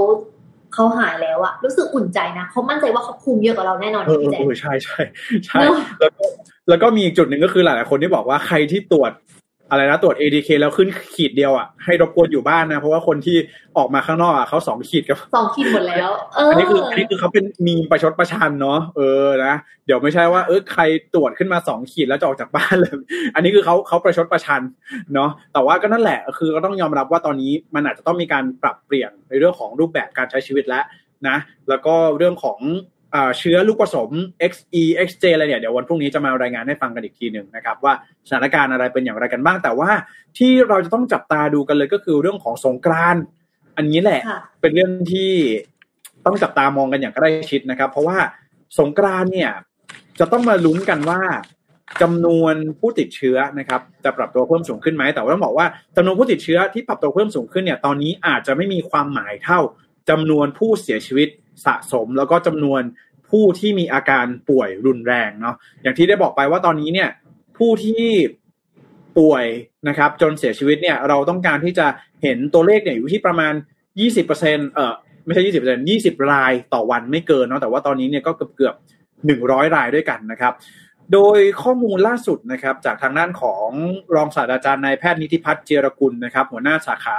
เขาหายแล้วอะรู้สึกอุ่นใจนะเขามั่นใจว่าเขาภูมิเยอะกว่าเราแน่นอนเออพี่แจ๊คเออใช่ใช่ใช่เนอะแล้วก็แล้วก็มีอีกจุดหนึ่งก็คือหลายๆคนที่บอกว่าใครที่ตรวจ อะไรนะตรวจ ADK แล้วขึ้นขีดเดียวอะให้รบกวนอยู่บ้านนะ เพราะว่าคนที่ออกมาข้างนอกอะเขาสองขีดกับสองขีดหมดแล้ว เอออัอันนี้คืออันนี้คือเขาเป็นมีมประชดประชันเนาะเออนะเดี๋ยวไม่ใช่ว่าเออใครตรวจขึ้นมาสองขีดแล้วจะออกจากบ้านเลย อันนี้คือเขาเขาประชดประชันเนาะแต่ว่าก็นั่นแหละ คือก็ต้องยอมรับว่าตอนนี้มันอาจจะต้องมีการปรับเปลี่ยนในเรื่องของรูปแบบการใช้ชีวิตแล้วนะ แล้วก็เรื่องของอ่า เชื้อลูกผสม XE XJ อะไรเนี่ยเดี๋ยววันพรุ่งนี้จะมารายงานให้ฟังกันอีกทีหนึ่งนะครับ ว่าสถานการณ์อะไรเป็นอย่างไรกันบ้าง แต่ว่าที่เราจะต้องจับตาดูกันเลยก็คือเรื่องของสงกรานต์อันนี้แหละค่ะเป็นเรื่องที่ต้องจับตามองกันอย่างใกล้ชิดนะครับ เพราะว่าสงกรานต์เนี่ยจะต้องมาลุ้นกันว่าจำนวนผู้ติดเชื้อนะครับจะปรับตัวเพิ่มสูงขึ้นไหมแต่ว่าต้องบอกว่าจำนวนผู้ติดเชื้อที่ปรับตัวเพิ่มสูงขึ้นเนี่ยตอนนี้อาจจะไม่มีความหมายเท่าจำนวนผู้เสียชีวิต สะสมแล้วก็จำนวนผู้ที่มีอาการป่วยรุนแรงเนาะอย่างที่ได้บอกไปว่าตอนนี้เนี่ยผู้ที่ป่วยนะครับ จนเสียชีวิตเนี่ยเราต้องการที่จะเห็นตัวเลขเนี่ยอยู่ที่ประมาณ 20%เอ่อไม่ใช่ 20% 20รายต่อวันไม่เกินเนาะแต่ว่าตอนนี้เนี่ยก็เกือบเกือบ100รายด้วยกันนะครับ โดยข้อมูลล่าสุดนะครับจากทางด้านของรองศาสตราจารย์นายแพทย์นิติพัฒน์เจรกุลนะครับ หัวหน้าสาขา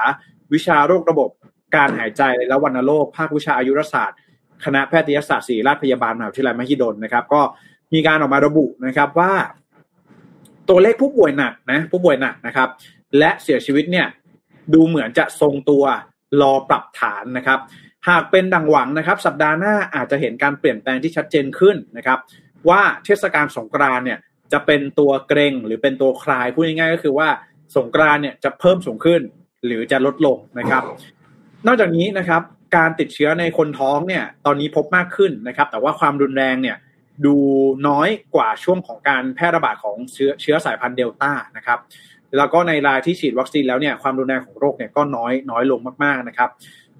วิชาโรคระบบการหายใจและวัณโรคภาควิชาอายุรศาสตร์ คณะแพทยศาสตร์ศิริราชพยาบาลมหาวิทยาลัยมหิดลนะครับ ก็มีการออกมาระบุนะครับว่า ตัวเลขผู้ป่วยหนักนะ ผู้ป่วยหนักนะครับ และเสียชีวิตเนี่ย ดูเหมือนจะทรงตัวรอปรับฐานนะครับ หากเป็นดังหวังนะครับ สัปดาห์หน้าอาจจะเห็นการเปลี่ยนแปลงที่ชัดเจนขึ้นนะครับ ว่าเทศกาลสงกรานเนี่ย จะเป็นตัวเกรงหรือเป็นตัวคลายพูดง่ายๆก็คือว่าสงกรานเนี่ยจะเพิ่มสูงขึ้นหรือจะลดลงนะครับ นอกจากนี้นะครับ การติดเชื้อในคนท้องเนี่ย ตอนนี้พบมากขึ้นนะครับ แต่ว่าความรุนแรงเนี่ยดูน้อยกว่าช่วงของการแพร่ระบาดของเชื้อเชื้อสายพันธุ์เดลต้านะครับ แล้วก็ในรายที่ฉีดวัคซีนแล้วเนี่ยความรุนแรงของโรคเนี่ยก็น้อยน้อยลงมากๆนะครับ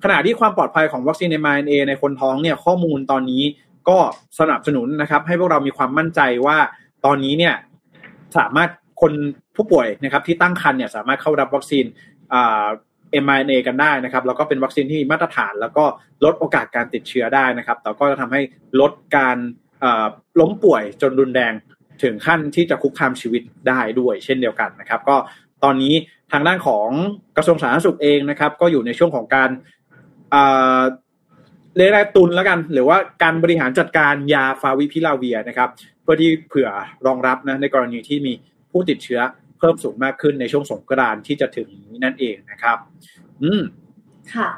ขณะที่ความปลอดภัยของวัคซีนใน mRNA ในคนท้องเนี่ยข้อมูลตอนนี้ก็สนับสนุนนะครับ ให้พวกเรามีความมั่นใจว่าตอนนี้เนี่ยสามารถคนผู้ป่วยนะครับที่ตั้งครรภ์เนี่ยสามารถเข้ารับวัคซีน mRNA กันได้นะครับแล้วก็เป็นวัคซีนที่มีมาตรฐาน แล้วก็ลดโอกาสการติดเชื้อได้นะครับแต่ก็จะทำให้ลดการล้มป่วยจนรุนแรงถึงขั้นที่จะคุกคามชีวิตได้ด้วยเช่นเดียวกันนะครับ ก็ตอนนี้ทางด้านของกระทรวงสาธารณสุขเองนะครับ ก็อยู่ในช่วงของการเรียกได้ตุนแล้วกัน หรือว่าการบริหารจัดการยาฟาวิพิลาเวียนะครับ เพื่อที่เผื่อรองรับนะในกรณีที่มีผู้ติดเชื้อ เพิ่มสูงมากขึ้นในช่วงสงกรานต์ที่จะถึงนี้นั่นเองนะครับ อืมค่ะ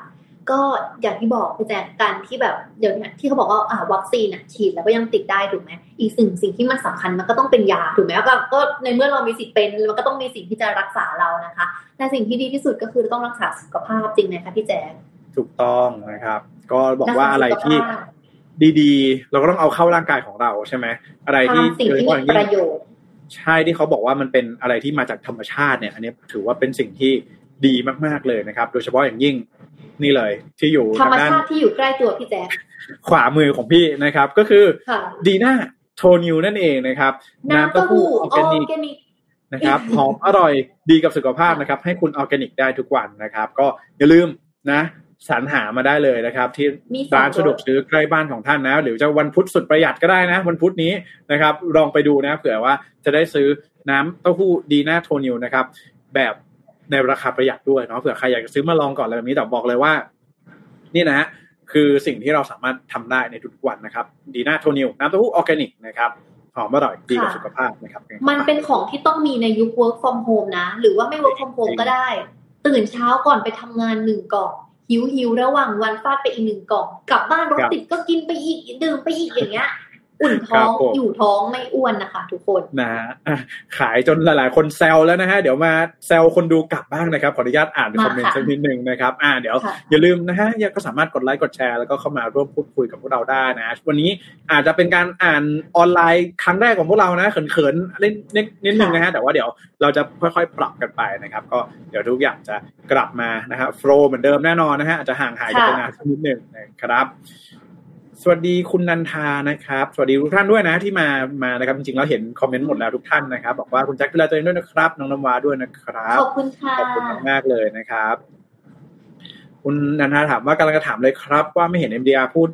ก็อย่างที่บอกพี่แจ๊การที่แบบเดี๋ยวนี้ที่เขาบอกว่าอ่าวัคซีนฉีดแล้วก็ยังติดได้ถูกไหมอีกสิ่งสิ่งที่มันสำคัญมันก็ต้องเป็นยาถูกไหมก็ก็ในเมื่อเรามีสิทธิ์เป็นมันก็ต้องมีสิ่งที่จะรักษาเรานะคะ แต่สิ่งที่ดีที่สุดก็คือต้องรักษาสุขภาพจริงไหมคะพี่แจ๊ถูกต้องนะครับ ก็บอกว่าอะไรที่ดีๆ เราก็ต้องเอาเข้าร่างกายของเราใช่ไหมอะไรที่สิ่งที่มีประโยชน์ ใช่ที่เขาบอกว่ามันเป็นอะไรที่มาจากธรรมชาติเนี่ย อันนี้ถือว่าเป็นสิ่งที่ดีมากๆเลยนะครับ โดยเฉพาะอย่างยิ่งนี่เลย ที่อยู่ธรรมชาติที่อยู่ใกล้ตัวพี่แจ๊คขวามือของพี่นะครับ ก็คือดีน่าโทนิวนั่นเองนะครับ น้ำเต้าหู้ออร์แกนิกนะครับหอมอร่อยดีกับสุขภาพนะครับ ให้คุณออร์แกนิกได้ทุกวันนะครับ ก็อย่าลืมนะ สรรหามาได้เลยนะครับ ที่ร้านสะดวกซื้อใกล้บ้านของท่านนะ หรือจะวันพุธสุดประหยัดก็ได้นะ วันพุธนี้นะครับ ลองไปดูนะเผื่อว่าจะได้ซื้อน้ำเต้าหู้ดีน่าโทนิวนะครับ แบบในราคาประหยัดด้วยเนาะเผื่อใครอยากจะซื้อมาลองก่อนอะไรแบบนี้แต่บอกเลยว่า นี่นะคือสิ่งที่เราสามารถทำได้ในทุกวันนะครับ ดีน่าโทนิวน้ำเต้าหู้ออร์แกนิกนะครับหอมอร่อยดีกับสุขภาพนะครับ มันเป็นของที่ต้องมีในยุค work from home นะ หรือว่าไม่ work from home ก็ได้ ตื่นเช้าก่อนไปทำงานหนึ่งกล่อง หิวหิวระหว่างวันฟาดไปอีกหนึ่งกล่องกลับบ้านรถติดก็กินไปอีกดื่มไปอีกอย่างเงี้ย อุ่นท้องอยู่ท้องไม่อ้วนนะคะ ทุกคนนะฮะขายจนหลาย ๆ คนแซวแล้วนะฮะเดี๋ยวมาแซวคนดูกลับบ้างนะครับขออนุญาตอ่านคอมเมนต์สักนิดหนึ่งนะครับอ่าเดี๋ยวอย่าลืมนะฮะยังก็สามารถกดไลค์กดแชร์แล้วก็เข้ามาร่วมพูดคุยกับพวกเราได้นะวันนี้อาจจะเป็นการอ่านออนไลน์ครั้งแรกของพวกเรานะเขินๆเล่นนิดนึงนะฮะแต่ว่าเดี๋ยวเราจะค่อย ๆ ปรับกันไปนะครับ ก็เดี๋ยวทุกอย่างจะกลับมานะครับโฟล์เหมือนเดิมแน่นอนนะฮะอาจจะห่างหายกันไปนานสักนิดหนึ่งนะครับ สวัสดีคุณนันทานะครับ สวัสดีทุกท่านด้วยนะที่มามานะครับจริงๆเราเห็นคอมเมนต์หมดแล้วทุกท่านนะครับ บอกว่าคุณแจ็คดูแลตัวเองด้วยนะครับ น้องน้ำวาด้วยนะครับ ขอบคุณค่ะขอบคุณมากเลยนะครับ คุณนันทาถามว่ากำลังจะถามเลยครับ ว่าไม่เห็น MDR พูด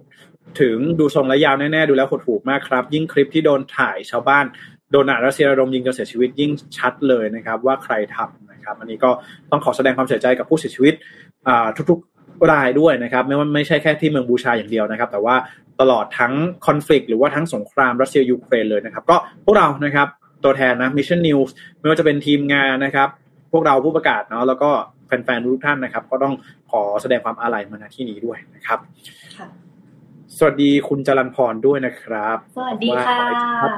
ถึงดูทรงระยาวแน่ๆ ดูแล้วหดหูมากครับ ยิ่งคลิปที่โดนถ่ายชาวบ้านโดนอารัสเซียระดมยิงจนเสียชีวิตยิ่งชัดเลยนะครับ ว่าใครทำนะครับ อันนี้ก็ต้องขอแสดงความเสียใจกับผู้เสียชีวิตทุก รายด้วยนะครับไม่ว่าไม่ใช่แค่ที่เมืองบูชาอย่างเดียวนะครับ แต่ว่าตลอดทั้งคอน FLICT หรือว่าทั้งสงครามรัสเซียยูเครนเลยนะครับ ก็พวกเรานะครับตัวแทนนะ Mission News ไม่ว่าจะเป็นทีมงานนะครับ พวกเราผู้ประกาศเนาะแล้วก็แฟนๆทุกท่านนะครับ ก็ต้องขอแสดงความอาลัยมาณที่นี้ด้วยนะครับสวัสดีคุณจรันพรด้วยนะครับ สวัสดีค่ะ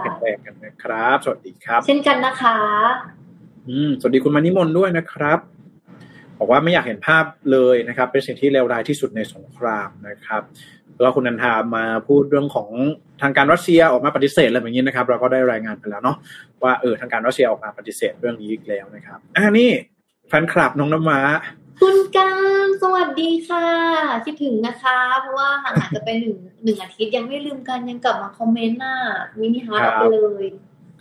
แข็งแรงกันนะครับ สวัสดีครับ เช่นกันนะคะ อืม สวัสดีคุณมานิมนต์ด้วยนะครับ บอกว่าไม่อยากเห็นภาพเลยนะครับ เป็นสิ่งที่เลวร้ายที่สุดในสงครามนะครับแล้วคุณนันทามาพูดเรื่องของทางการรัสเซียออกมาปฏิเสธอะไรแบบนี้นะครับ เราก็ได้รายงานไปแล้วเนาะว่าเออทางการรัสเซียออกมาปฏิเสธเรื่องนี้อีกแล้วนะครับอ่านี่แฟนคลับน้องน้ำม้าคุณการสวัสดีค่ะคิดถึงนะคะ เพราะว่าห่างหายกันไปหนึ่งหนึ่งอาทิตย์ยังไม่ลืมกันยังกลับมาคอมเมนต์น่ะ mini heart ไปเลย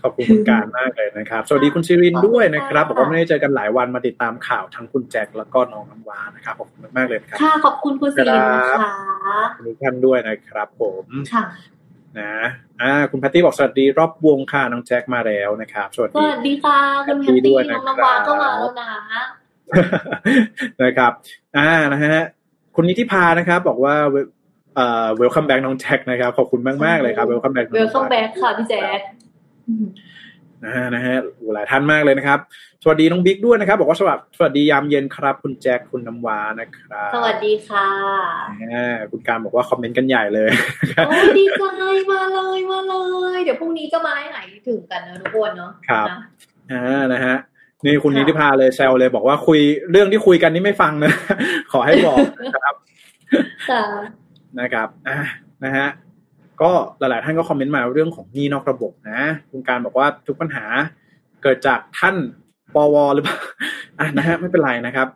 ขอบคุณคุณการมากเลยนะครับ สวัสดีคุณซิรินด้วยนะครับบอกว่าไม่ได้เจอกันหลายวันมาติดตามข่าวทั้งคุณแจ็คแล้วก็น้องน้ำวานะครับขอบคุณมากเลยครับค่ะขอบคุณคุณซิรินค่ะทุกท่านด้วยนะครับ ผมค่ะนะอ่าคุณแพตตี้บอกสวัสดีรอบวงค่ะน้องแจ็คมาแล้วนะครับสวัสดีสวัสดีค่ะคุณแพตตี้น้องน้ำวาก็มาแล้วนะนะครับ อ่านะฮะคุณนิติพานะครับ บอกว่าเอ่อ welcome back น้องแจ็คนะครับขอบคุณมากมากเลยครับ welcome back welcome back ค่ะพี่แจ็ค นะฮะนะฮะหลายท่านมากเลยนะครับ สวัสดีน้องบิ๊กด้วยนะครับ บอกว่าสวัสดีสวัสดียามเย็นครับ คุณแจ็คคุณน้ำวานะครับ สวัสดีค่ะคุณการบอกว่าคอมเมนต์กันใหญ่เลยโอ้ดีใจมาเลยมาเลย เดี๋ยวพรุ่งนี้ก็มาให้หายถึงกันนะทุกคนเนาะครับอ่านะฮะนี่คุณนิติพาเลยแซวเลย บอกว่าคุยเรื่องที่คุยกันนี่ไม่ฟังนะ ขอให้บอกนะครับนะครับอ่านะฮะ ก็หลาย ๆ ท่านก็คอมเมนต์มาเรื่องของหนี้นอกระบบนะคุณการบอกว่าทุกปัญหาเกิดจากท่านปวหรือเปล่าอะนะฮะไม่เป็นไรนะครับ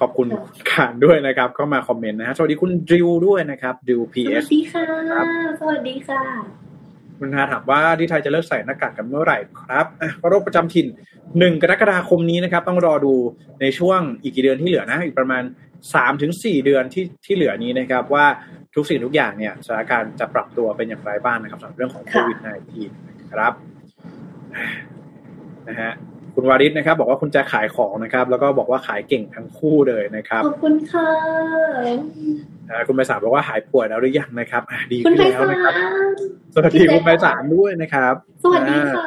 ขอบคุณขานด้วยนะครับเข้ามาคอมเมนต์นะฮะสวัสดีคุณดิวด้วยนะครับดิวพีเอสสวัสดีค่ะสวัสดีค่ะคุณนาถามว่าที่ไทยจะเลิกใส่หน้ากากกันเมื่อไหร่ครับโรคประจำถิ่นหนึ่งกรกฎาคมนี้นะครับ ต้องรอดูในช่วงอีกกี่เดือนที่เหลือนะ อีกประมาณ สามถึงสี่เดือนที่ที่เหลือนี้นะครับ ว่าทุกสิ่งทุกอย่างเนี่ยสถานการณ์จะปรับตัวเป็นอย่างไรบ้างนะครับสำหรับเรื่องของโควิด -19 นะครับนะฮะคุณวาริศนะครับ บอกว่าคุณจะขายของนะครับ แล้วก็บอกว่าขายเก่งทั้งคู่เลยนะครับขอบคุณค่ะคุณใบสามบอกว่าหายป่วยแล้วหรือยังนะครับดีขึ้นแล้วนะครับสวัสดีคุณใบสามด้วยนะครับ สวัสดีค่ะ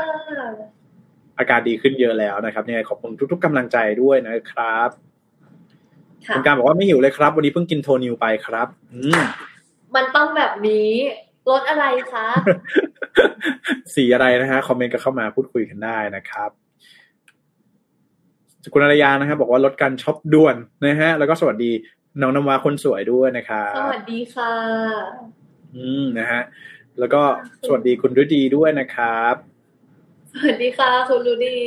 อาการดีขึ้นเยอะแล้วนะครับเนี่ยขอบคุณทุก ๆกำลังใจด้วยนะครับ คุณการบอกว่าไม่หิวเลยครับ วันนี้เพิ่งกินโทนิวไปครับ อืมมันต้องแบบนี้รสอะไรคะ สีอะไรนะฮะคอมเมนต์ก็เข้ามาพูดคุยกันได้นะครับคุณอารยานะครับบอกว่าลดการช็อปด่วนนะฮะ แล้วก็สวัสดีน้องน้ำว้าคนสวยด้วยนะครับสวัสดีค่ะ อืมนะฮะแล้วก็สวัสดีคุณฤดีด้วยนะครับ สวัสดีค่ะ คุณฤดี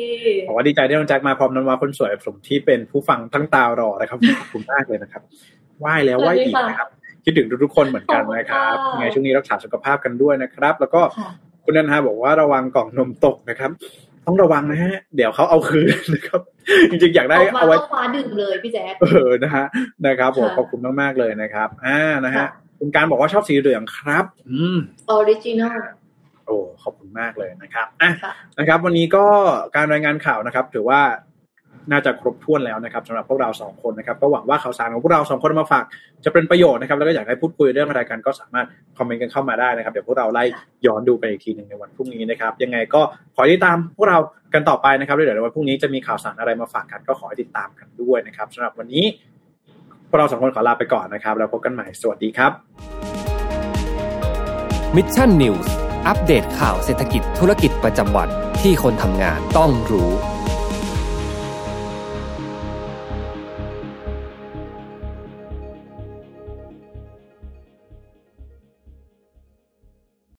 บอกว่าดีใจที่น้องแจ็คมาพร้อมน้ำว้าคนสวยสมที่เป็นผู้ฟังทั้งตารอนะครับขอบคุณมากเลยนะครับไหว้แล้วไหว้อีกนะครับคิดถึงทุกๆคนเหมือนกันนะครับยังไงช่วงนี้รักษาสุขภาพกันด้วยนะครับ แล้วก็คุณนันทาบอกว่าระวังกล่องนมตกนะครับ ต้องระวังนะฮะ เดี๋ยวเขาเอาคืนนะครับ จริงๆอยากได้เอาไว้คว้าดื่มเลยพี่แจ๊คเออนะฮะนะครับผมขอบคุณมากๆเลยนะครับ อ่านะฮะคุณการบอกว่าชอบสีเหลืองครับ อืม original โอ้ขอบคุณมากเลยนะครับอะนะครับ วันนี้ก็การรายงานข่าวนะครับ ถือว่าน่าจะครบถ้วนแล้วนะครับสำหรับพวกเราสองคนนะครับก็หวังว่าข่าวสารของพวกเราสองคนมาฝากจะเป็นประโยชน์นะครับ แล้วก็อยากให้พูดคุยเรื่องอะไรกันก็สามารถคอมเมนต์กันเข้ามาได้นะครับ เดี๋ยวพวกเราไล่ย้อนดูไปอีกทีหนึ่งในวันพรุ่งนี้นะครับ ยังไงก็ขอติดตามพวกเรากันต่อไปนะครับเดี๋ยวในวันพรุ่งนี้จะมีข่าวสารอะไรมาฝากกันก็ขอให้ติดตามกันด้วยนะครับสำหรับวันนี้พวกเราสองคนขอลาไปก่อนนะครับ แล้วพบกันใหม่สวัสดีครับมิชชั่นนิวส์ อัปเดตข่าวเศรษฐกิจธุรกิจประจำวันที่คนทำงานต้องรู้